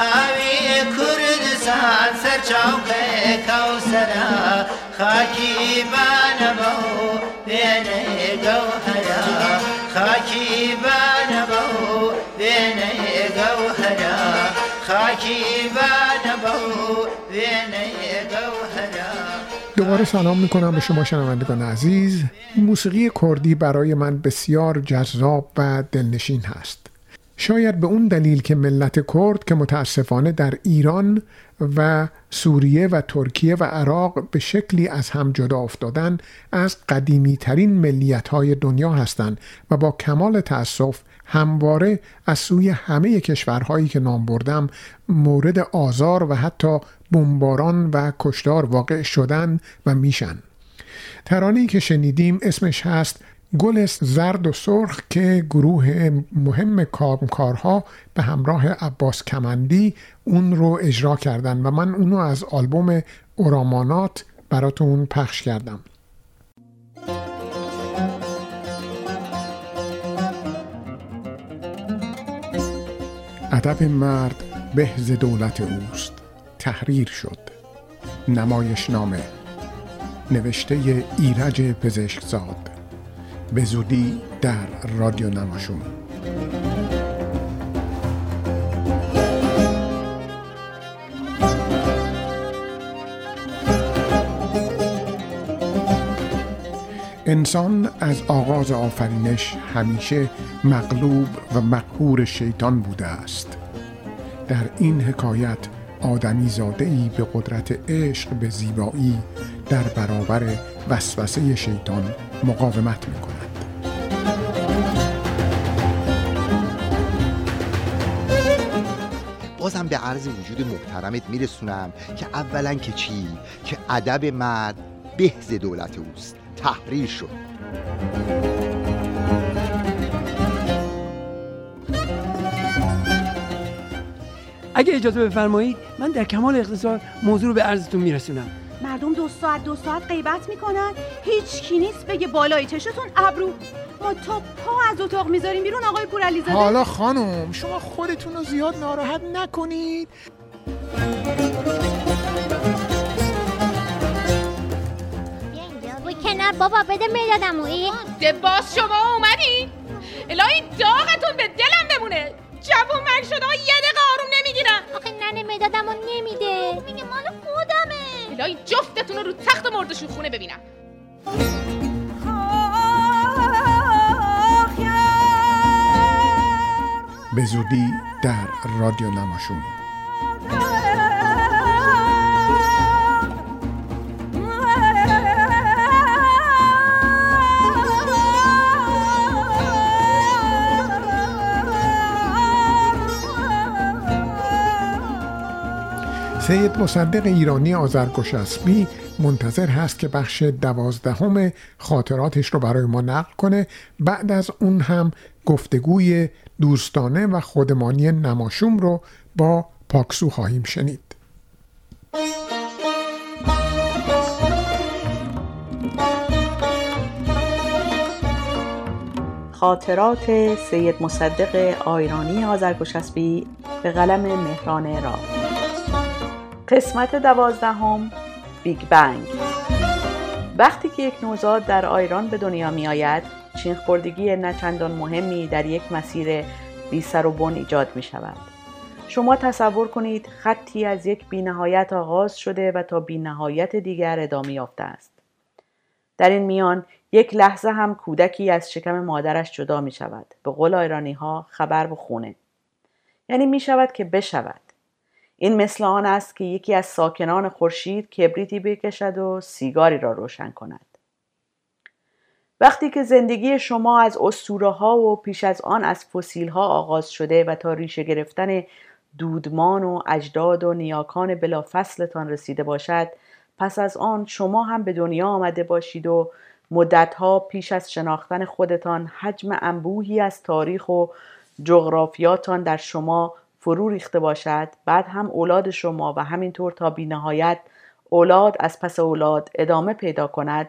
ئاوی کوردستان سەر چاوکەیەکە و سەرا خاکی بانەبە و وێنەی گەوهرە خاکی بانەبە و وێنەی گەوهرە خاکی بانەبە و وێنەی گەوهرە دوباره سلام می‌کنم به شما شنوندگان عزیز. موسیقی کردی برای من بسیار جذاب و دلنشین هست. شاید به اون دلیل که ملت کرد که متاسفانه در ایران و سوریه و ترکیه و عراق به شکلی از هم جدا افتادن از قدیمی ترین ملیت های دنیا هستند و با کمال تأسف همواره از سوی همه کشورهایی که نام بردم مورد آزار و حتی بمباران و کشتار واقع شدن و میشن. ترانی که شنیدیم اسمش هست گل زرد و سرخ که گروه مهم کارها به همراه عباس کمندی اون رو اجرا کردن و من اونو از آلبوم اورامانات براتون پخش کردم. ادب مرد به دولت اوست. تحریر شد. نمایش نامه نوشته ایرج پزشکزاد. به زودی در رادیو نماشون انسان از آغاز آفرینش همیشه مغلوب و مقهور شیطان بوده است. در این حکایت آدمی زاده ای به قدرت عشق به زیبایی در برابر وسوسه شیطان مقاومت می کند. بازم به عرض وجود محترمت میرسونم که اولا که چی؟ که ادب مرد بهز دولت اوست. تحریر شد. اگه اجازه بفرمایید من در کمال اختصار موضوع رو به عرضتون میرسونم. مردم دو ساعت دو ساعت غیبت می‌کنن. هیچ کی نیست بگه بالای چشتون ابرو. ما تا پا از اتاق می‌ذاریم بیرون آقای پورعلیزاده حالا خانم شما خودتون رو زیاد ناراحت نکنید. بابا بده می‌دادم ده باز شما اومدی؟ الهی داغتون به دلم بمونه جوون من شده یه دقیقه آروم نمی‌گیرم آخه ننه می‌دادم و نمیده. میگه مال خودمه. الهی جفتتون رو رو تخت مردشون خونه ببینم. به زودی در رادیو نماشون. سید مصدق ایرانی آذرگشسبی منتظر هست که بخش دوازدهم خاطراتش رو برای ما نقل کنه. بعد از اون هم گفتگوی دوستانه و خودمانی نماشوم رو با پاکسو خواهیم شنید. خاطرات سید مصدق آیرانی آذرگشسبی به قلم مهران راد قسمت دوازدهم Big Bang. وقتی که یک نوزاد در آیران به دنیا می آید چین خوردگی نچندان مهمی در یک مسیر بی سر و بن ایجاد می شود شما تصور کنید خطی از یک بینهایت آغاز شده و تا بینهایت دیگر ادامه یافته است. در این میان یک لحظه هم کودکی از شکم مادرش جدا می شود به قول آیرانی ها خبر و خونه. یعنی می شود که بشود. این مثل آن است که یکی از ساکنان خورشید کبریتی بکشد و سیگاری را روشن کند. وقتی که زندگی شما از اسطوره ها و پیش از آن از فسیل ها آغاز شده و تا ریشه گرفتن دودمان و اجداد و نیاکان بلافصلتان رسیده باشد پس از آن شما هم به دنیا آمده باشید و مدتها پیش از شناختن خودتان حجم انبوهی از تاریخ و جغرافیاتان در شما فرو ریخته باشد بعد هم اولاد شما و همینطور تا بینهایت اولاد از پس اولاد ادامه پیدا کند.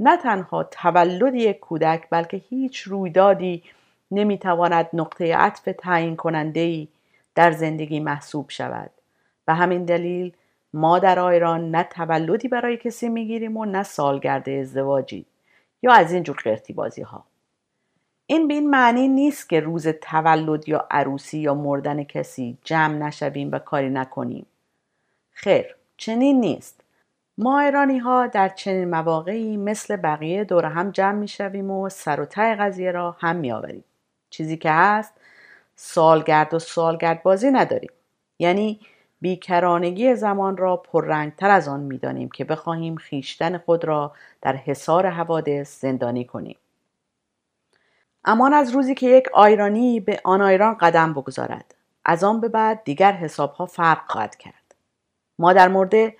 نه تنها تولد یک کودک بلکه هیچ رویدادی نمی‌تواند نقطه عطف تعیین کننده ای در زندگی محسوب شود. و همین دلیل ما در آیران نه تولدی برای کسی می‌گیریم و نه سالگرد ازدواجی یا از این جور قرتی بازی ها این به این معنی نیست که روز تولد یا عروسی یا مردن کسی جمع نشویم و کاری نکنیم خیر چنین نیست ما ایرانی ها در چنین مواقعی مثل بقیه دور هم جمع می شویم و سر و ته قضیه را هم می آوریم. چیزی که هست سالگرد و سالگرد بازی نداریم. یعنی بیکرانگی زمان را پررنگتر از آن می دانیم که بخواهیم خیشتن خود را در حصار حوادث زندانی کنیم. امان از روزی که یک آیرانی به آن آیران قدم بگذارد. از آن به بعد دیگر حسابها فرق خواهد کرد. ما در مورد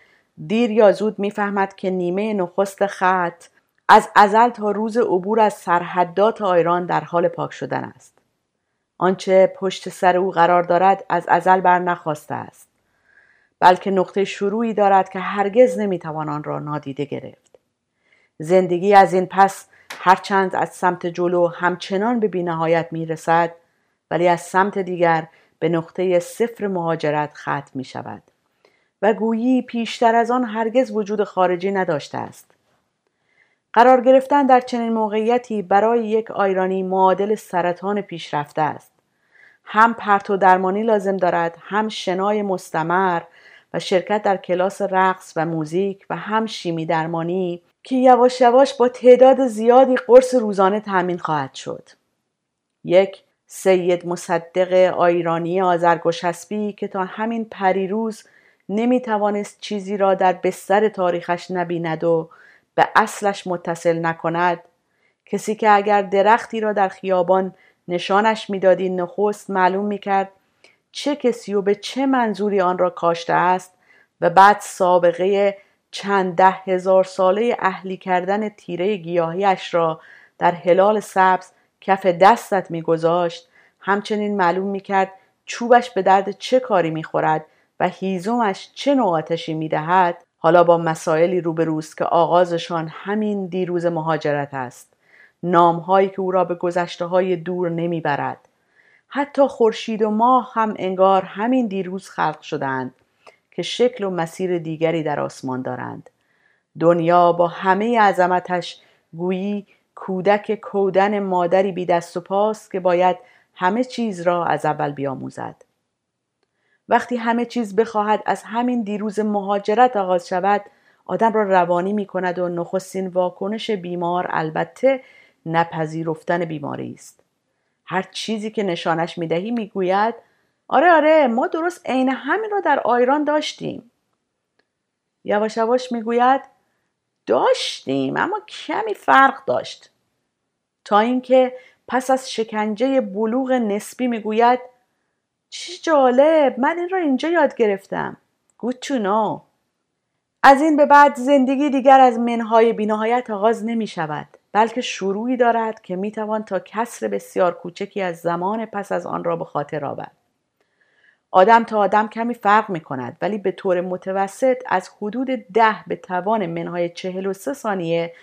دیر یا زود می‌فهمد که نیمه نخست خط از ازل تا روز عبور از سرحدات آیران در حال پاک شدن است آنچه پشت سر او قرار دارد از ازل بر نخواسته است بلکه نقطه شروعی دارد که هرگز نمی‌توان آن را نادیده گرفت زندگی از این پس هرچند از سمت جلو همچنان به بینهایت می‌رسد ولی از سمت دیگر به نقطه صفر مهاجرت ختم می شود و گویی پیشتر از آن هرگز وجود خارجی نداشته است. قرار گرفتن در چنین موقعیتی برای یک آیرانی معادل سرطان پیشرفته است. هم پرتو درمانی لازم دارد هم شنای مستمر و شرکت در کلاس رقص و موزیک و هم شیمی درمانی که یواش یواش با تعداد زیادی قرص روزانه تأمین خواهد شد. یک سید مصدق آیرانی آزرگوشسبی که تا همین پریروز نمی توانست چیزی را در بستر تاریخش نبیند و به اصلش متصل نکند کسی که اگر درختی را در خیابان نشانش می‌دادی نخست معلوم می‌کرد چه کسی و به چه منظوری آن را کاشته است و بعد سابقه چند ده هزار ساله اهلی کردن تیره گیاهیش را در هلال سبز کف دستت میگذاشت. همچنین معلوم می‌کرد چوبش به درد چه کاری می‌خورد و هیزومش چه نوع آتشی می‌دهد. حالا با مسائلی روبروست که آغازشان همین دیروز مهاجرت است. نامهایی که او را به گذشته های دور نمی‌برد. حتی خورشید و ماه هم انگار همین دیروز خلق شدند که شکل و مسیر دیگری در آسمان دارند. دنیا با همه عظمتش گویی کودک کودن مادری بی دست و پاست که باید همه چیز را از اول بیاموزد. وقتی همه چیز بخواهد از همین دیروز مهاجرت آغاز شود آدم را روانی می کند و نخستین واکنش بیمار البته نپذیرفتن بیماری است. هر چیزی که نشانش می دهی می گوید آره آره ما درست عین همین را در آیران داشتیم. یواش یواش می گوید داشتیم اما کمی فرق داشت. تا اینکه پس از شکنجه بلوغ نسبی می‌گوید چه جالب من این را اینجا یاد گرفتم. good to know از این به بعد زندگی دیگر از منهای بینهایت آغاز نمی شود بلکه شروعی دارد که می توان تا کسر بسیار کوچکی از زمان پس از آن را به خاطر آورد. آدم تا آدم کمی فرق می کند ولی به طور متوسط از حدود ده به توان منهای چهل و سه ثانیه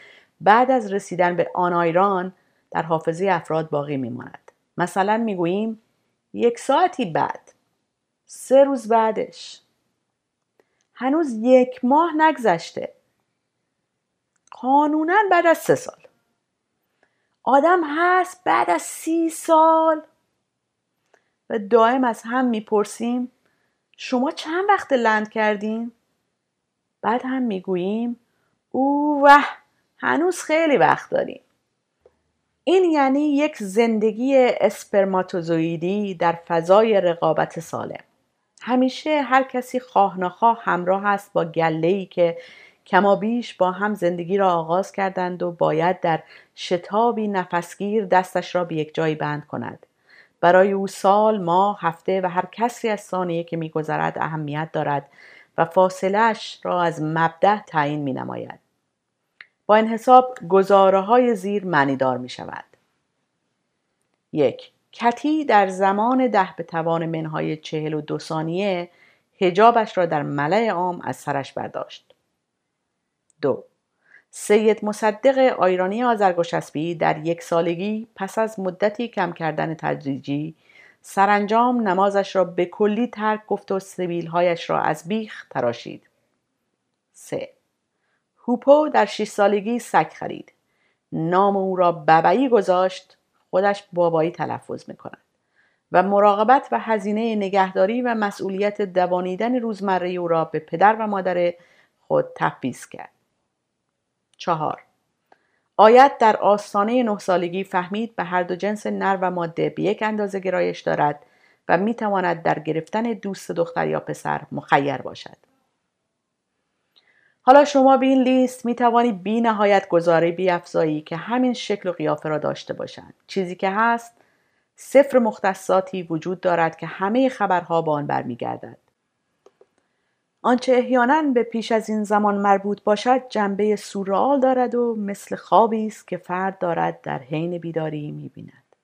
بعد از رسیدن به آن آیران در حافظه افراد باقی می ماند. مثلا می گوییم یک ساعتی بعد سه روز بعدش. هنوز یک ماه نگذشته. قانونا بعد از سه سال. آدم هست بعد از سی سال و دائم از هم می‌پرسیم شما چند وقت لند کردین؟ بعد هم می‌گوییم او وح هنوز خیلی وقت داریم. این یعنی یک زندگی اسپرماتوزویدی در فضای رقابت سالم. همیشه هر کسی خواه نخواه همراه است با گله‌ای که کما بیش با هم زندگی را آغاز کردند و باید در شتابی نفسگیر دستش را به یک جای بند کند. برای او سال ماه هفته و هر کسی از ثانیه که میگذرد اهمیت دارد و فاصلش را از مبدع تعیین می نماید. با این حساب گزاره های زیر معنیدار می شود. یک کتی در زمان ده به توان منهای چهل و دو ثانیه هجابش را در ملع عام از سرش برداشت. دو سید مصدق آیرانی آزرگوشسبی در یک سالگی پس از مدتی کم کردن تدریجی سرانجام نمازش را به کلی ترک گفت و سبیلهایش را از بیخ تراشید. 3. هوپو در 6 سالگی سگ خرید. نام او را ببایی گذاشت خودش بابایی تلفظ می کند. و مراقبت و هزینه نگهداری و مسئولیت دوانیدن روزمره او را به پدر و مادر خود تفویض کرد. چهار آیت در آستانه نه سالگی فهمید به هر دو جنس نر و ماده به یک اندازه گرایش دارد و می تواند در گرفتن دوست دختر یا پسر مخیر باشد. حالا شما به این لیست می توانی بی نهایت گزاره بیافزایی که همین شکل و قیافه را داشته باشند. چیزی که هست صفر مختصاتی وجود دارد که همه خبرها با آن برمیگردد. آنچه احیانا به پیش از این زمان مربوط باشد جنبه سورال دارد و مثل خوابی است که فرد دارد در حین بیداری می‌بیند.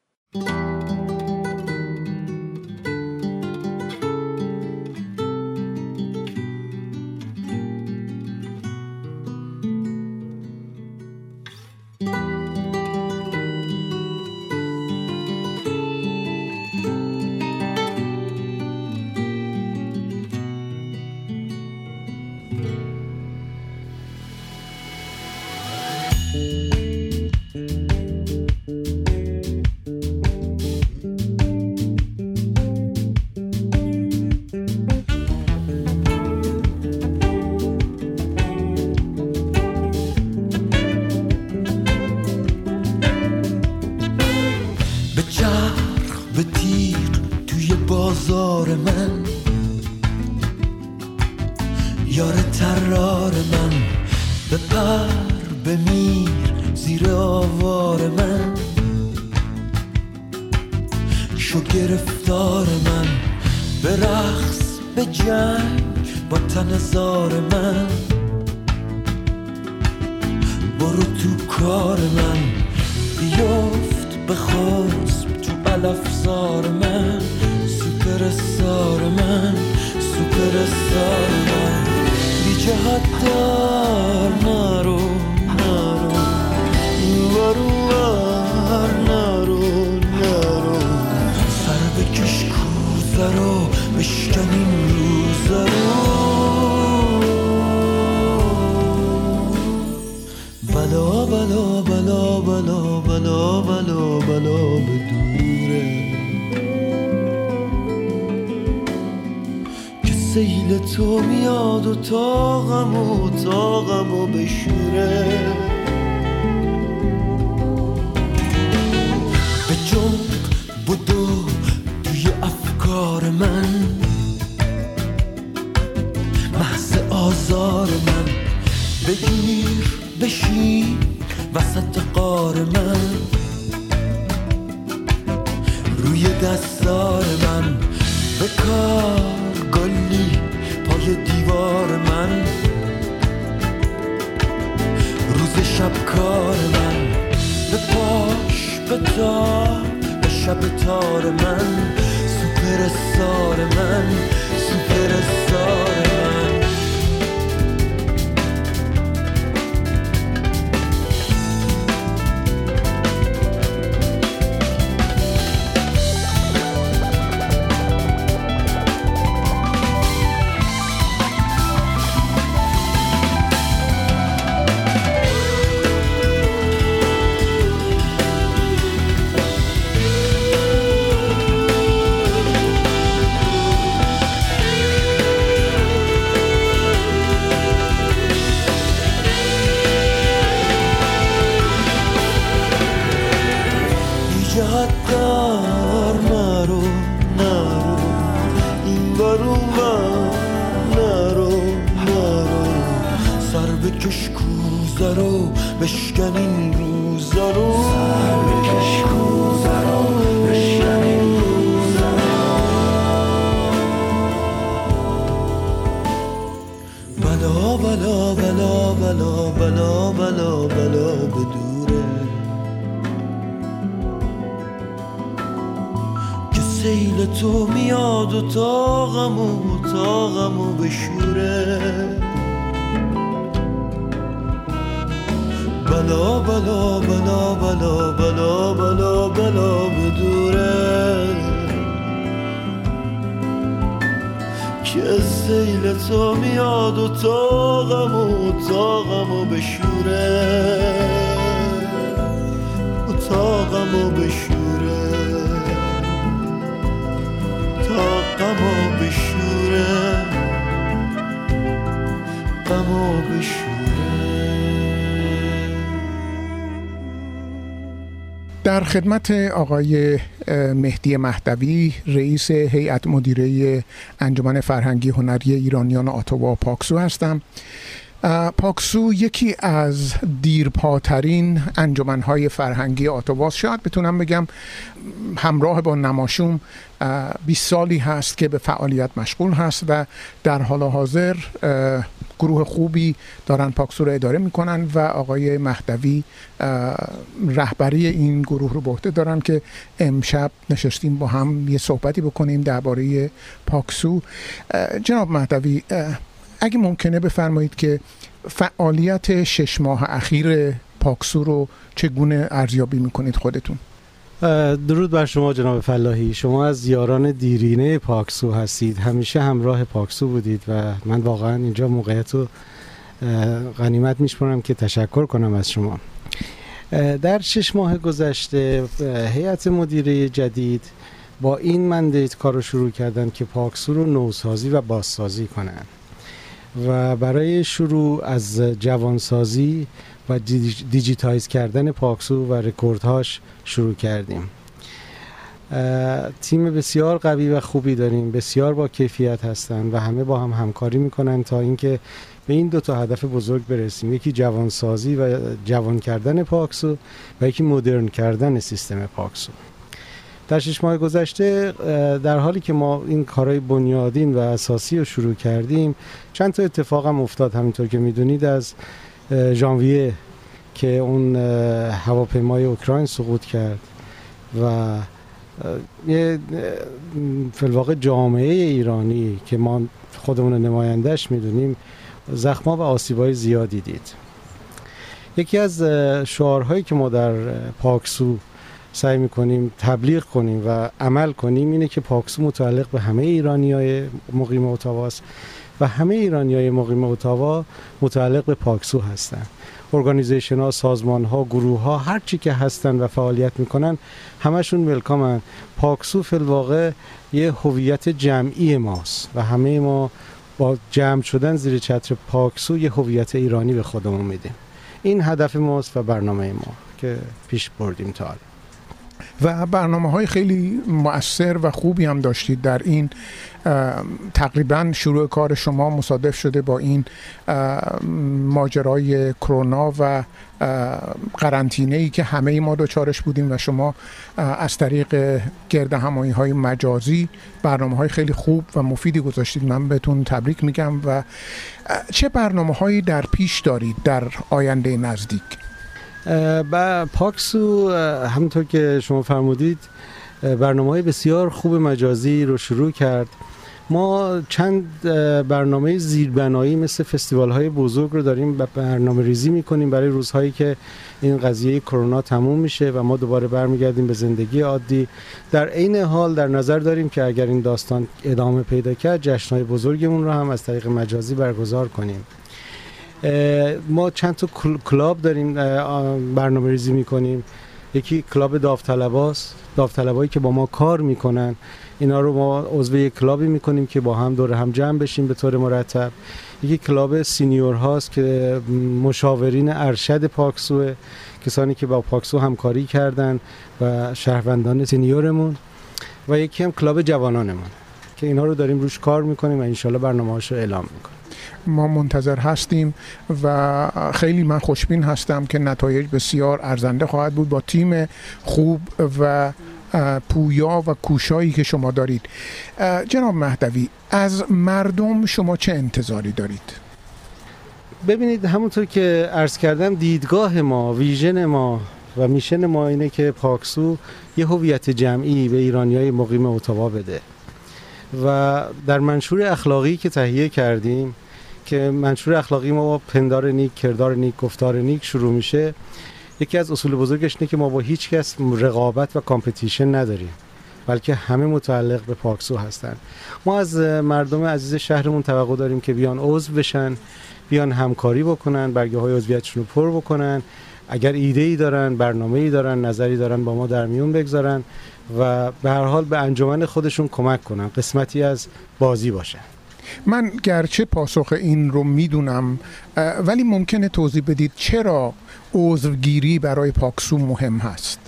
به تیغ توی بازار من. یار ترار من به پر بمیر زیر آوار من. شو گرفتار من به رقص به جنگ با تن زار من. برو تو کار من بیفت به خسب تو علفزار من سوپر سار من سوپر سار من. بی جهت دار نرو نرو ورو ور نرو نرو سر بکش کوزه رو بشکن این روزه رو. بلا بلا بلا بلا بلا بلا بلا به سیل تو میاد و تاغم و تاغم و بشوره. به جنب بدو توی افکار من. محض آزار من. بگیر بشین وسط قار من. روی دستار من. به من. روز شب کار من به پاش به تار به شب تار من. سوپر من سوپر در خدمت آقای مهدی مهدوی رئیس هیئت مدیره انجمن فرهنگی هنری ایرانیان آتوا پاکسو هستم. پاکسو یکی از دیرپاترین انجمنهای فرهنگی آتواست شاید بتونم بگم همراه با نماشوم 20 سالی هست که به فعالیت مشغول هست و در حال حاضر گروه خوبی دارن پاکسو رو اداره می‌کنن و آقای مهدوی رهبری این گروه رو به دارن که امشب نشستیم با هم یه صحبتی بکنیم درباره پاکسو. جناب مهدوی اگه ممکنه بفرمایید که فعالیت شش ماه اخیر پاکسو رو چگونه ارزیابی می‌کنید خودتون؟ درود بر شما جناب فلاحی. شما از یاران دیرینه پاکسو هستید. همیشه همراه پاکسو بودید و من واقعا اینجا موقعیت رو غنیمت میشمارم که تشکر کنم از شما. در شش ماه گذشته هیئت مدیره جدید با این mandate کار رو شروع کردن که پاکسو رو نوسازی و بازسازی کنن. و برای شروع از جوانسازی و digitize کردن پاکسو و رکوردهاش شروع کردیم. تیم بسیار قوی و خوبی داریم. بسیار با کیفیت هستن و همه با هم همکاری می‌کنن تا اینکه به این دو تا هدف بزرگ برسیم. یکی جوانسازی و جوان کردن پاکسو و یکی مدرن کردن سیستم پاکسو. در شش ماه گذشته در حالی که ما این کارهای بنیادین و اساسی رو شروع کردیم چند تا اتفاق هم افتاد همینطور که می‌دونید از ژانویه که اون هواپیمای اوکراین سقوط کرد و یه فلواقع جامعه ایرانی که ما خودمون نمایندش می‌دونیم زخما و آسیبای زیادی دید. یکی از شعارهایی که ما در پاکسو سعی می‌کنیم تبلیغ کنیم و عمل کنیم اینه که پاکسو متعلق به همه ایرانی های مقیم اتاواست و همه ایرانی های مقیم اتاوا متعلق به پاکسو هستند ارگانیزیشن ها سازمان ها گروه ها هر چی که هستن و فعالیت می‌کنن همشون ولکامن پاکسو فی الواقع یه هویت جمعی ماست و همه ما با جمع شدن زیر چتر پاکسو یه هویت ایرانی به خودمون میدیم. این هدف ماست و برنامه ما که پیش بردیم تا حالا و برنامه های خیلی مؤثر و خوبی هم داشتید در این تقریبا شروع کار شما مصادف شده با این ماجرای کرونا و قرنطینه ای که همه ما دوچارش بودیم و شما از طریق گرد همایی های مجازی برنامه های خیلی خوب و مفیدی گذاشتید. من بهتون تبریک میگم و چه برنامه هایی در پیش دارید در آینده نزدیک؟ و پاکسو همونطور که شما فرمودید برنامه های بسیار خوب مجازی رو شروع کرد. ما چند برنامه زیربنایی مثل فستیوال های بزرگ رو داریم برنامه ریزی می‌کنیم برای روزهایی که این قضیه کرونا تموم میشه و ما دوباره برمیگردیم به زندگی عادی. در عین حال در نظر داریم که اگر این داستان ادامه پیدا کرد جشنهای بزرگمون رو هم از طریق مجازی برگزار کنیم. ما چند تا club داریم برنامه ریزی می‌کنیم. یکی club داوطلباست. داوطلبایی که با ما کار می‌کنن. اینا رو ما عضو یک club ی می‌کنیم که با هم دور هم جمع بشیم به طور مرتب. یکی club senior هاست که مشاورین ارشد پاکسو کسانی که با پاکسو همکاری کردن و شهروندان senior مون. و یکی هم club جوانانمون که اینا رو داریم روش کار می‌کنیم و انشالله برنامه رو اعلام می‌کنیم. ما منتظر هستیم و خیلی من خوشبین هستم که نتایج بسیار ارزنده خواهد بود با تیم خوب و پویا و کوشایی که شما دارید. جناب مهدوی از مردم شما چه انتظاری دارید؟ ببینید همونطور که عرض کردم دیدگاه ما vision ما و mission ما اینه که پاکسو یه هویت جمعی به ایرانی های مقیم اتاوا بده. و در منشور اخلاقی که تهیه کردیم که منشور اخلاقی ما با پندار نیک کردار نیک گفتار نیک شروع میشه. یکی از اصول بزرگش اینه که ما با هیچ کس رقابت و competition نداریم بلکه همه متعلق به پاکسو هستن. ما از مردم عزیز شهرمون توقع داریم که بیان عضو بشن بیان همکاری بکنن برگه های عضویتشون رو پر بکنن. اگر ایده ای دارن برنامه ای دارن نظری دارن با ما در میون بگذارن و به هر حال به انجمن خودشون کمک کنن قسمتی از بازی باشن من گرچه پاسخ این رو می‌دونم ولی ممکنه توضیح بدید چرا عضوگیری برای پاکسو مهم هست.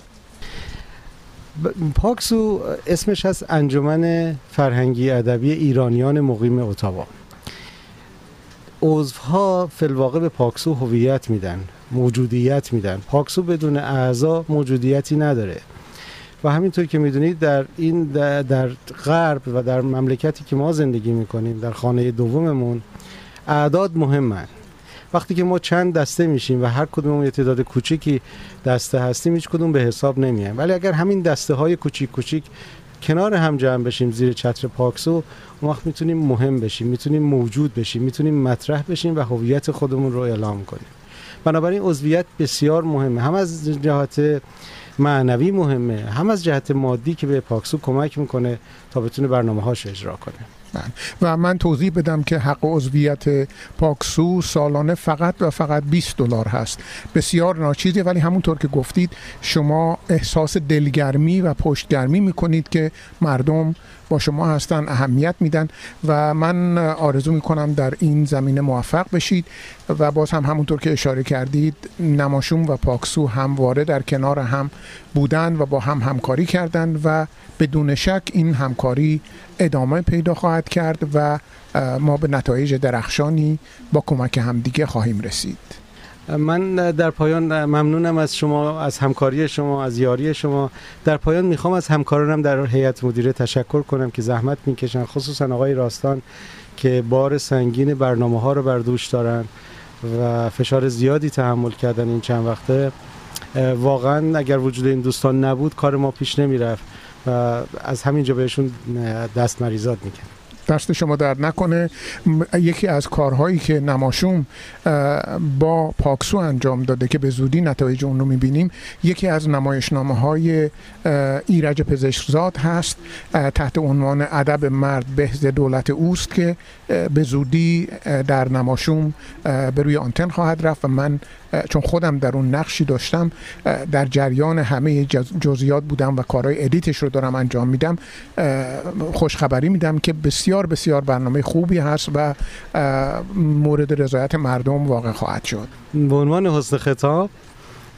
پاکسو اسمش هست انجمن فرهنگی ادبی ایرانیان مقیم اتاوا. عضوها فلواقع به پاکسو هویت میدن موجودیت میدن. پاکسو بدون اعضا موجودیتی نداره. و همینطور که می‌دونید در این در غرب و در مملکتی که ما زندگی می‌کنیم در خانه دوممون اعداد مهمن. وقتی که ما چند دسته میشیم و هر کدوم یه تعداد کوچیکی دسته هستیم هیچ کدوم به حساب نمیایم ولی اگر همین دسته های کوچیک کوچیک کنار هم جمع بشیم زیر چتر پاکسو اون وقت می‌تونیم مهم بشیم می‌تونیم موجود بشیم می‌تونیم مطرح بشیم و هویت خودمون رو اعلام کنیم. بنابراین عضویت بسیار مهمه. هم از جهات معنوی مهمه هم از جهت مادی که به پاکسو کمک می‌کنه تا بتونه برنامه هاش اجرا کنه. و من توضیح بدم که حق عضویت پاکسو سالانه فقط و فقط 20 دلار هست. بسیار ناچیزه ولی همونطور که گفتید شما احساس دلگرمی و پشتگرمی می‌کنید که مردم با شما هستن اهمیت میدن و من آرزو می‌کنم در این زمینه موفق بشید و باز هم همونطور که اشاره کردید نماشوم و پاکسو همواره در کنار هم بودن و با هم همکاری کردند و بدون شک این همکاری ادامه پیدا خواهد کرد و ما به نتایج درخشانی با کمک همدیگه خواهیم رسید. من در پایان ممنونم از شما از همکاری شما از یاری شما. در پایان می‌خوام از همکارانم در هیئت مدیره تشکر کنم که زحمت می‌کشن خصوصا آقای راستان که بار سنگین برنامه ها رو بر دوش دارن و فشار زیادی تحمل کردن این چند وقته. واقعا اگر وجود این دوستان نبود کار ما پیش نمی‌رفت. و از همینجا بهشون دست مریزاد می‌کنم دست شما در نکنه. یکی از کارهایی که نماشوم با پاکسو انجام داده که به زودی نتایج اون رو می‌بینیم یکی از نمایشنامه های ایرج پزشکزاد هست تحت عنوان ادب مرد بهز دولت اوست که به زودی در نماشوم به روی آنتن خواهد رفت و من چون خودم در اون نقشی داشتم در جریان همه جزئیات بودم و کارهای ادیتش رو دارم انجام میدم خوشخبری میدم که بسیار بسیار برنامه خوبی هست و مورد رضایت مردم واقع خواهد شد. به عنوان حسن خطاب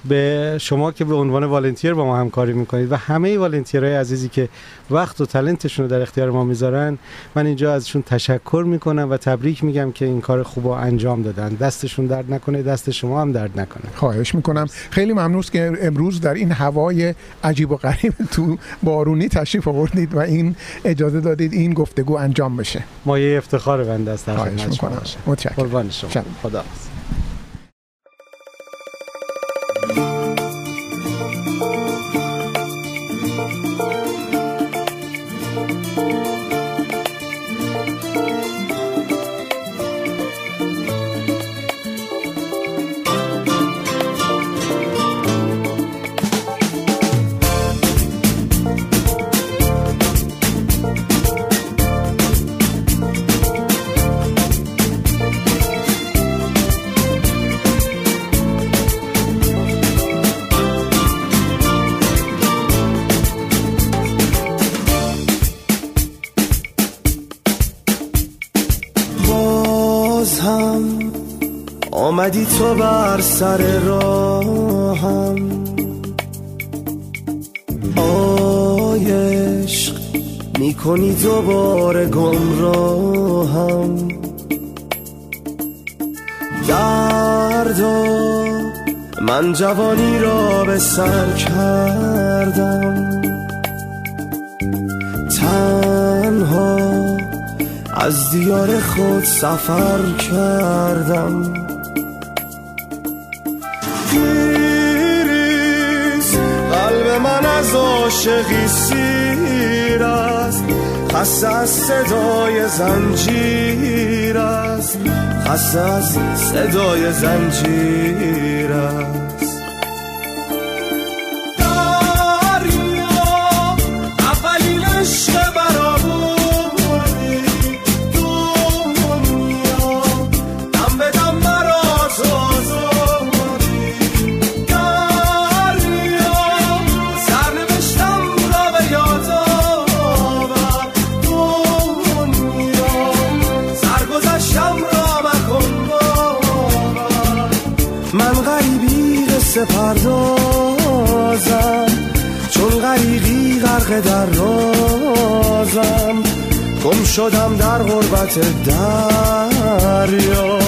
به شما که به عنوان والنتیر با ما همکاری می‌کنید و همه والنتیرهای عزیزی که وقت و تلنتشون رو در اختیار ما می‌ذارن من اینجا ازشون تشکر می‌کنم و تبریک میگم که این کار خوب انجام دادن. دستشون درد نکنه دست شما هم درد نکنه. خواهش می‌کنم. خیلی ممنون که امروز در این هوای عجیب و غریب تو بارونی تشریف آوردید و این اجازه دادید این گفتگو انجام بشه. مایه افتخار بنده است خواهش می‌کنم. متشکرم. قربان شما. خدا سر راهم. آیش می‌کنی دوباره گمراهم. دردا من جوانی را به سر کردم. تنها از دیار خود سفر کردم. عاشقی سیر است. خسته از صدای زنجیر است. خسته از صدای زنجیر است. شدم در غربت دریا.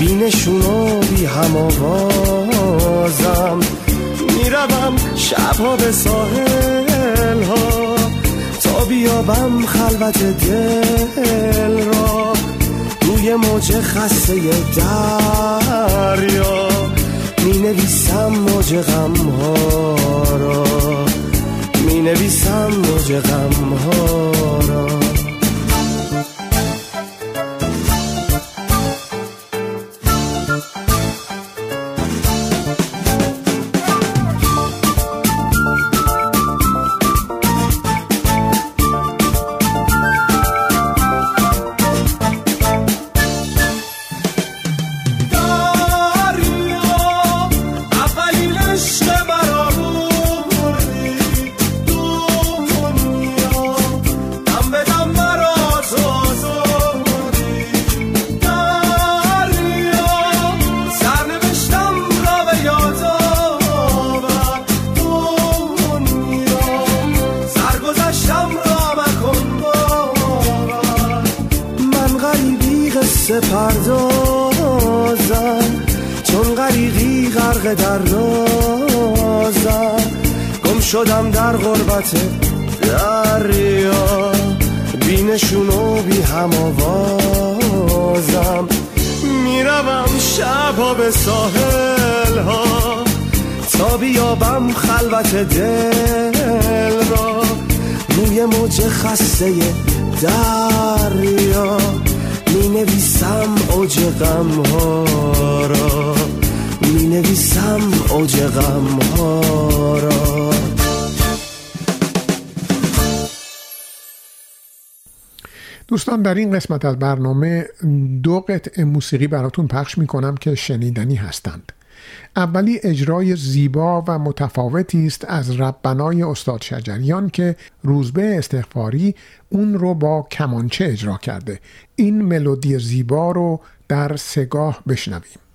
بینشون و بی هم آوازم می‌روم شبها به ساحل ها تا بیابم خلوت دل را. روی موج خسته دریا. می نویسم موج غم ها را. می نویسم موج غم ها را. در رازم گم شدم در غربت دریا. بینشون و بی هم آوازم. می‌روم شبها به ساحل ها. تا بیابم خلوت دل را. روی موج خسته دریا. می نویسم اوج غم ها را. نویسم اوج غم ها را. دوستان در این قسمت از برنامه دو قطعه موسیقی براتون پخش می کنم که شنیدنی هستند. اولی اجرای زیبا و متفاوتی است از ربنای استاد شجریان که روزبه استغفاری اون رو با کمانچه اجرا کرده. این ملودی زیبا رو در سگاه بشنویم.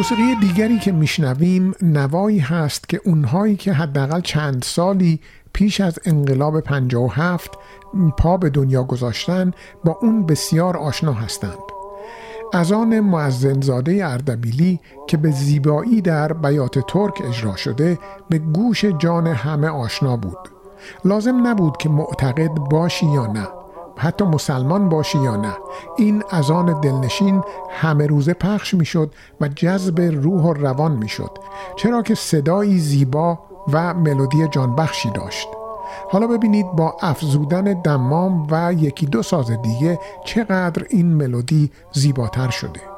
موسیقی دیگری که میشنویم نوایی هست که اونهایی که حداقل چند سالی پیش از انقلاب 57 پا به دنیا گذاشتن با اون بسیار آشنا هستند. از آن معزنزاده اردبیلی که به زیبایی در بیات ترک اجرا شده به گوش جان همه آشنا بود. لازم نبود که معتقد باشی یا نه. حتی مسلمان باشی یا نه. این از آن دلنشین همه روزه پخش می‌شد و جذب روح و روان می‌شد. چرا که صدایی زیبا و ملودی جانبخشی داشت. حالا ببینید با افزودن دمام و یکی دو ساز دیگه چقدر این ملودی زیباتر شده.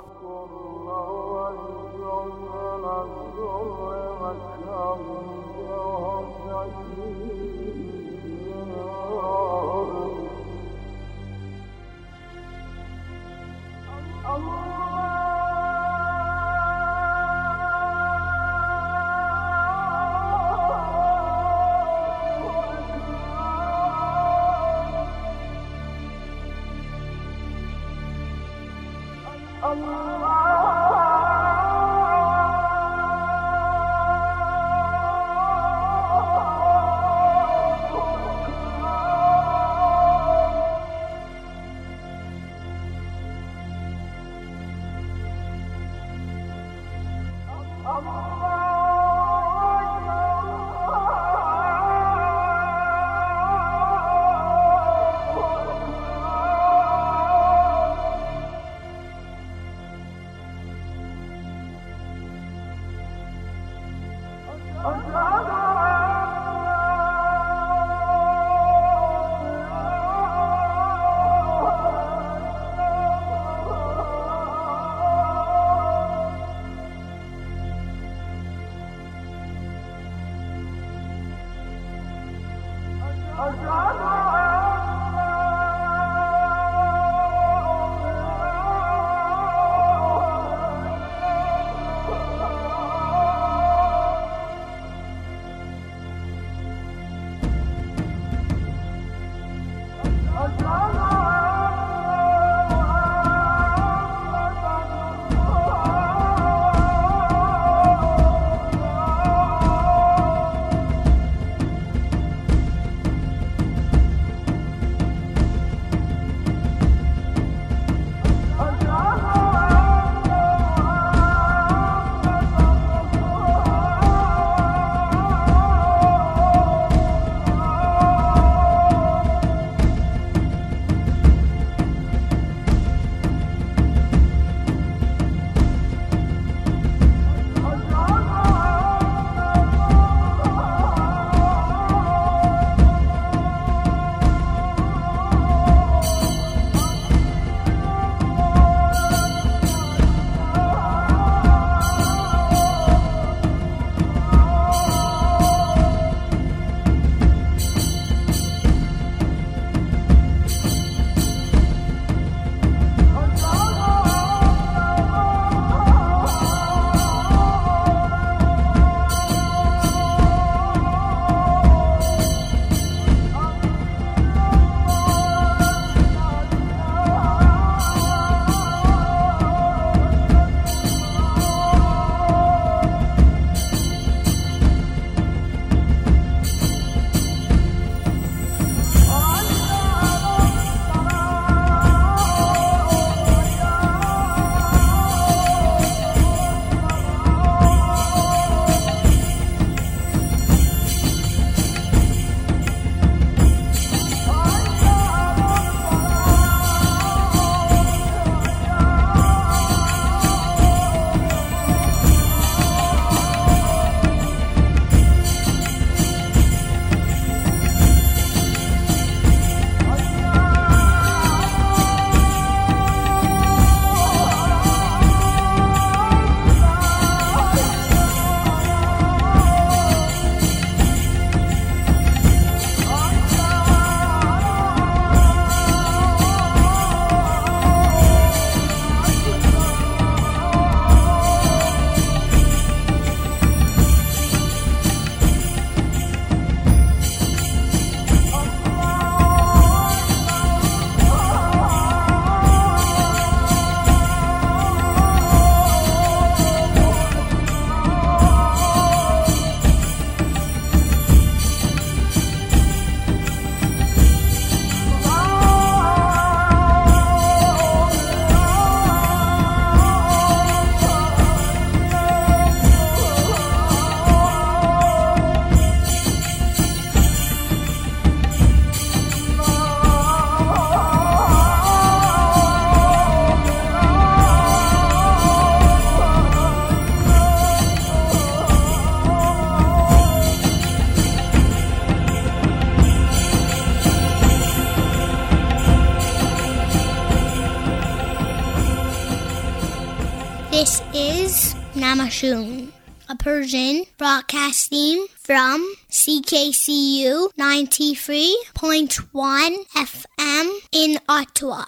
Sashoon, a Persian broadcasting from CKCU 93.1 FM in Ottawa.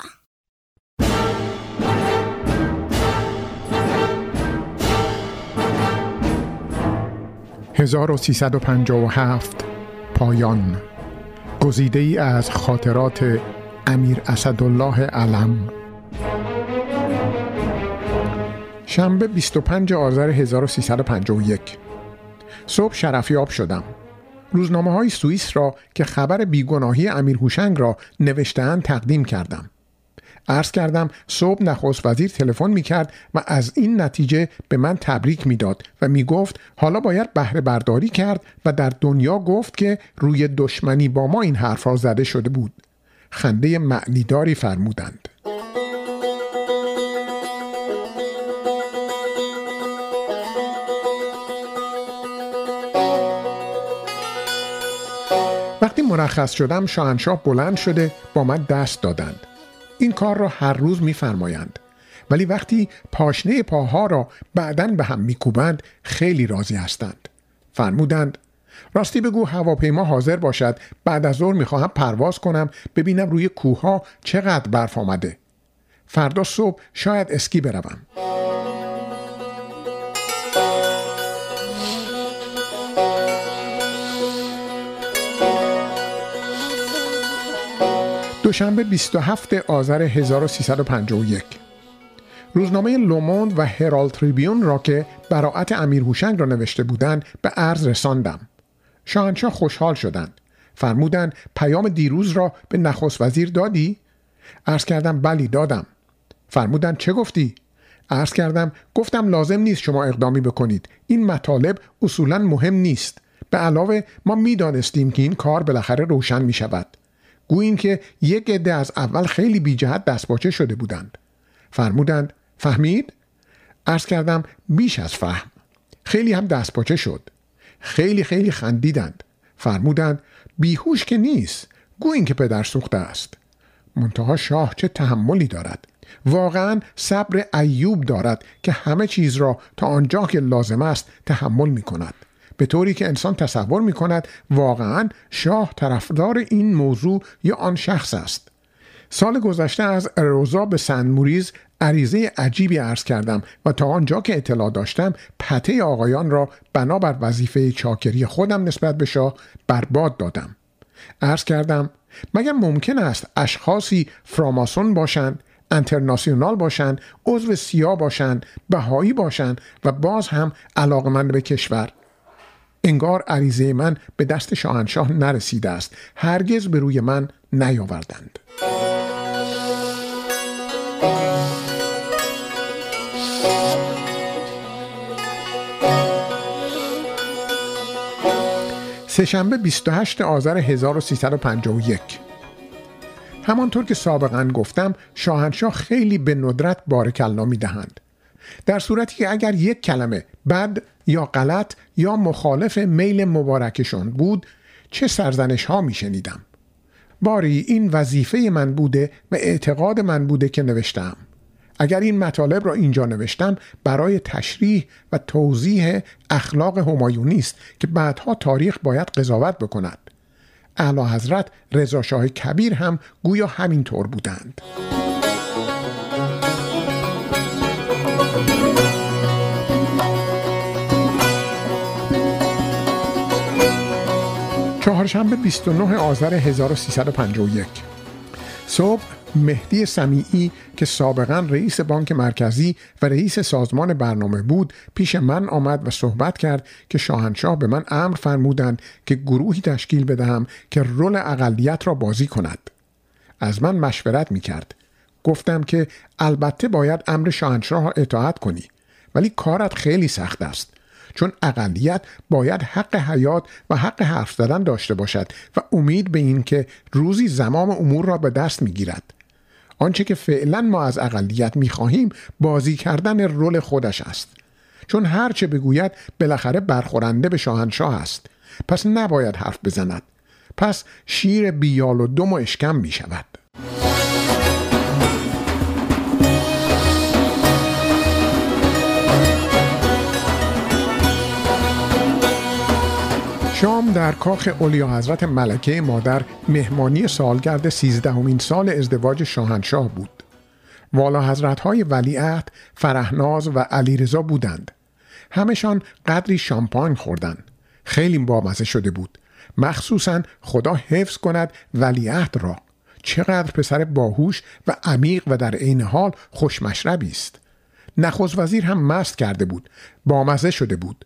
هفت پایان گزیده ای از خاطرات امیر اسدالله علم شنبه 25 آذر 1351 صبح شرفیاب شدم. روزنامه های سوئیس را که خبر بیگناهی امیر هوشنگ را نوشتهاند تقدیم کردم. عرض کردم صبح نخست وزیر تلفن می کرد و از این نتیجه به من تبریک می‌داد و می گفت حالا باید بهره برداری کرد و در دنیا گفت که روی دشمنی با ما این حرف زده شده بود. خنده معنیداری فرمودند. وقتی مرخص شدم شاهنشاه بلند شده با من دست دادند. این کار را هر روز میفرمایند. ولی وقتی پاشنه پاها را بعدا به هم میکوبند خیلی راضی هستند. فرمودند راستی بگو هواپیما حاضر باشد. بعد از ظهر می‌خواهم پرواز کنم ببینم روی کوه چقدر برف آمده. فردا صبح شاید اسکی بروم. دوشنبه 27 آذر 1351 روزنامه لوموند و هرال تریبیون را که براعت امیر هوشنگ را نوشته بودند به عرض رساندم. شاهنشاه خوشحال شدند. فرمودند پیام دیروز را به نخست وزیر دادی؟ عرض کردم بلی دادم. فرمودند چه گفتی؟ عرض کردم گفتم لازم نیست شما اقدامی بکنید. این مطالب اصولا مهم نیست. به علاوه ما می‌دانستیم که این کار بالاخره روشن می شود گوییم که یک عده از اول خیلی بی جهت دستپاچه شده بودند. فرمودند فهمید؟ عرض کردم بیش از فهم. خیلی هم دستپاچه شد. خیلی خیلی خندیدند. فرمودند بیهوش که نیست. گویین که پدر سوخته است. منتها شاه چه تحملی دارد. واقعا صبر ایوب دارد که همه چیز را تا آنجا که لازم است تحمل می کند به طوری که انسان تصور می کند واقعا شاه طرفدار این موضوع یا آن شخص است. سال گذشته از روزا به سن موریز عریضه عجیبی عرض کردم و تا آنجا که اطلاع داشتم پته آقایان را بنابر وظیفه چاکری خودم نسبت به شاه برباد دادم. عرض کردم مگر ممکن است اشخاصی فراماسون باشند انترناسیونال باشند عضو سیا باشند بهایی باشند و باز هم علاقمند به کشور؟ انگار عریضه من به دست شاهنشاه نرسیده است. هرگز به روی من نیاوردند. سهشنبه 28 آذر 1351 همانطور که سابقا گفتم شاهنشاه خیلی به ندرت بارکلا می دهند در صورتی که اگر یک کلمه بد یا غلط یا مخالف میل مبارکشان بود چه سرزنش ها می شنیدم باری این وظیفه من بوده و اعتقاد من بوده که نوشتم. اگر این مطالب را اینجا نوشتم برای تشریح و توضیح اخلاق همایونی است که بعدها تاریخ باید قضاوت بکند. اعلی حضرت رضا شاه کبیر هم گویا همین طور بودند. چهارشنبه 29 آذر 1351 صبح مهدی سمیعی که سابقا رئیس بانک مرکزی و رئیس سازمان برنامه بود پیش من آمد و صحبت کرد که شاهنشاه به من امر فرمودند که گروهی تشکیل بدهم که رول اقلیت را بازی کند. از من مشورت می کرد گفتم که البته باید امر شاهنشاه را اطاعت کنی ولی کارت خیلی سخت است. چون اقلیت باید حق حیات و حق حرف زدن داشته باشد و امید به این که روزی زمام امور را به دست می‌گیرد. آنچه که فعلا ما از اقلیت می‌خواهیم بازی کردن رول خودش است. چون هرچه بگوید بالاخره برخورنده به شاهنشاه است. پس نباید حرف بزند. پس شیر بیال و دم و اشکم می شود شام در کاخ اولیا حضرت ملکه مادر مهمانی سالگرد سیزدهمین سال ازدواج شاهنشاه بود. والا حضرت های ولیعهد، فرهناز و علیرضا بودند. همشان قدری شامپاین خوردند. خیلی بامزه شده بود مخصوصا خدا حفظ کند ولیعهد را چقدر پسر باهوش و عمیق و در عین حال خوشمشربی است نخست وزیر هم مست کرده بود بامزه شده بود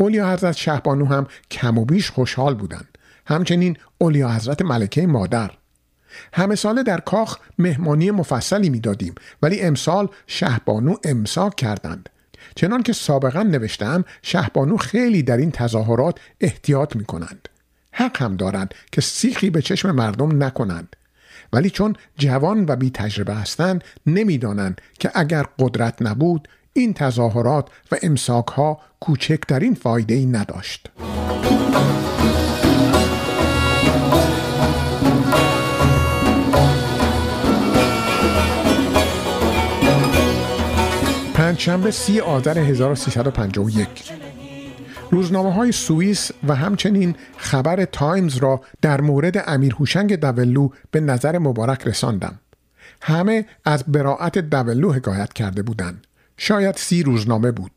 اولیا حضرت شهبانو هم کم و بیش خوشحال بودند. همچنین اولیا حضرت ملکه مادر. همه ساله در کاخ مهمانی مفصلی می‌دادیم ولی امسال شهبانو امساک کردند. چنان که سابقا نوشتم شهبانو خیلی در این تظاهرات احتیاط می کنند حق هم دارند که سیخی به چشم مردم نکنند. ولی چون جوان و بی تجربه هستند نمی‌دانند که اگر قدرت نبود این تظاهرات و امساک ها کوچکترین فایده ای نداشت. پنجشنبه سی آذر 1351 روزنامه های سوئیس و همچنین خبر تایمز را در مورد امیر هوشنگ دولو به نظر مبارک رساندم. همه از براعت دولو حکایت کرده بودند. شاید سی روزنامه بود.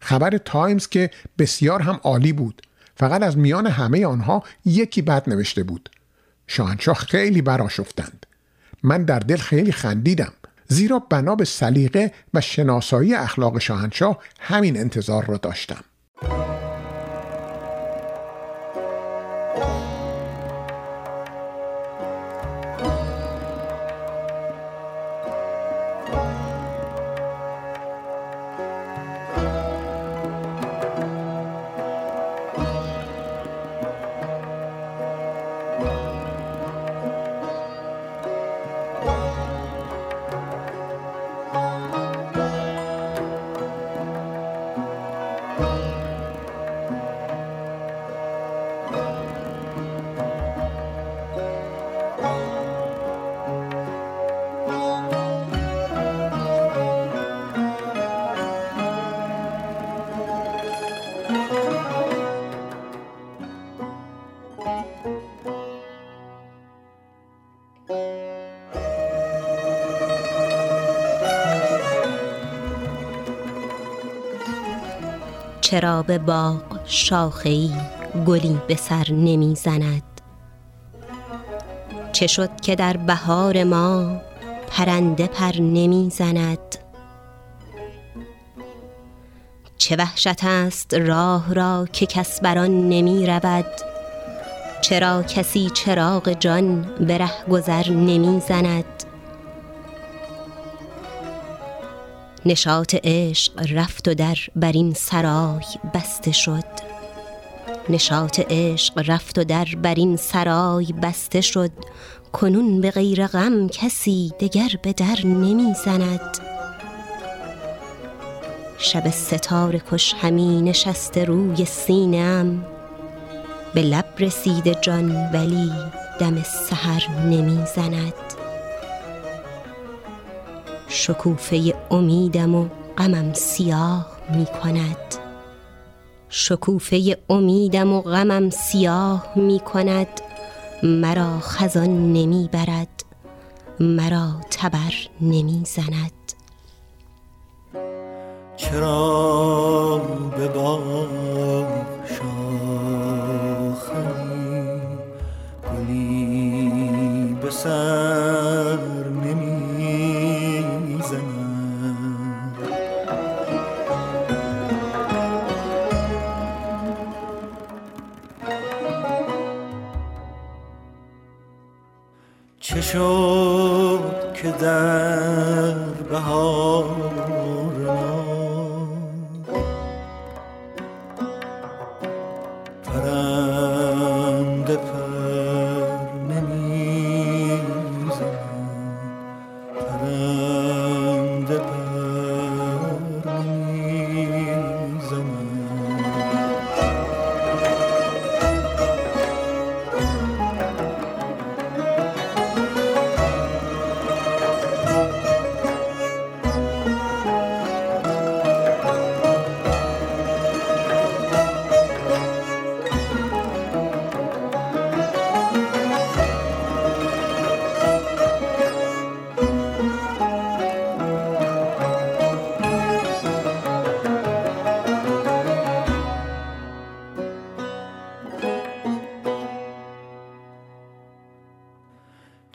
خبر تایمز که بسیار هم عالی بود. فقط از میان همه آنها یکی بد نوشته بود. شاهنشاه خیلی براشفتند. من در دل خیلی خندیدم. زیرا بنا به سلیقه و شناسایی اخلاق شاهنشاه همین انتظار را داشتم. به باغ شاخهای گلی به سر نمی‌زند. چه شد که در بهار ما پرنده پر نمی‌زند؟ چه وحشت است راه را که کس بر آن نمی رود چرا کسی چراغ جان به ره گذر نمی زند نشاط عشق رفت و در بر این سرای بسته شد. نشاط عشق رفت و در بر این سرای بسته شد. کنون به غیر غم کسی دگر به در نمی زند. شب ستاره کش همی نشسته روی سینم. به لب رسیده جان ولی دم سحر نمی زند. شکوفه امیدم و غمم سیاه می کند شکوفه امیدم و غمم سیاه می کند مرا خزان نمی برد مرا تبر نمی زند چرا به باغ شاخی گلی به شد که در بهار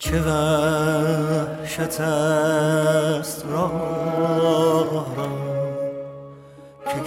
چه وحشت است راه را که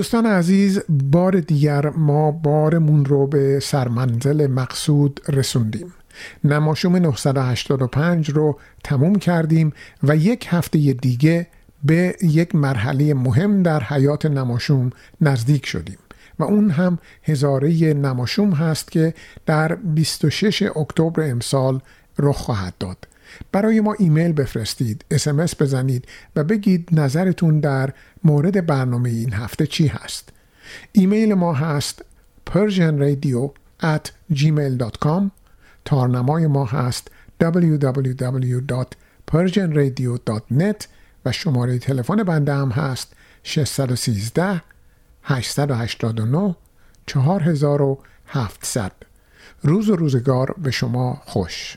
دوستان عزیز بار دیگر ما بارمون رو به سرمنزل مقصود رسوندیم. نماشوم 985 رو تموم کردیم و یک هفته دیگه به یک مرحله مهم در حیات نماشوم نزدیک شدیم و اون هم هزاره نماشوم هست که در 26 اکتبر امسال رخ خواهد داد. برای ما ایمیل بفرستید اسمس بزنید و بگید نظرتون در مورد برنامه این هفته چی هست. ایمیل ما هست persianradio at gmail.com تارنمای ما هست www.persianradio.net و شماره تلفن بنده هم هست 613 889 4700 روز و روزگار به شما خوش.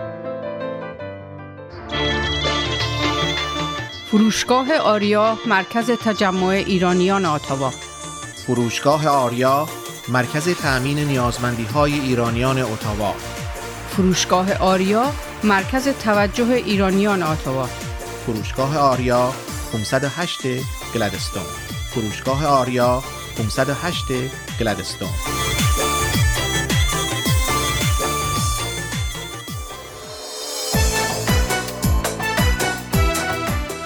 فروشگاه آریا مرکز تجمع ایرانیان آتاوا فروشگاه آریا مرکز تأمین نیازمندی های ایرانیان اتاوا. فروشگاه آریا مرکز توجه ایرانیان آتاوا فروشگاه آریا 508 گلدستون فروشگاه آریا 508 گلدستون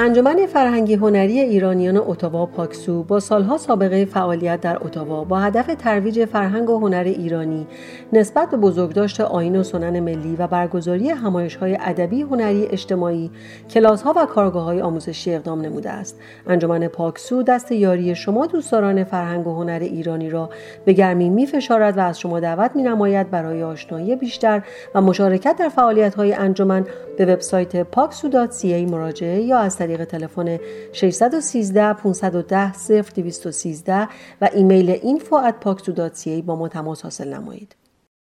انجمن فرهنگی هنری ایرانیان اتاوا پاکسو با سالها سابقه فعالیت در اتاوا با هدف ترویج فرهنگ و هنر ایرانی نسبت به بزرگداشت آین و سنن ملی و برگزاری همایش های ادبی هنری اجتماعی کلاس ها و کارگاه های آموزشی اقدام نموده است. انجمن پاکسو دست یاری شما دوستداران فرهنگ و هنر ایرانی را به گرمی می فشارد و از شما دعوت می نماید برای آشنایی بیشتر و مشارکت در فعالیت های انجمن به وبسایت پاکسو.ca مراجعه یا از طریق تلفن 613 510 0213 و ایمیل info at با ما تماس حاصل نمایید.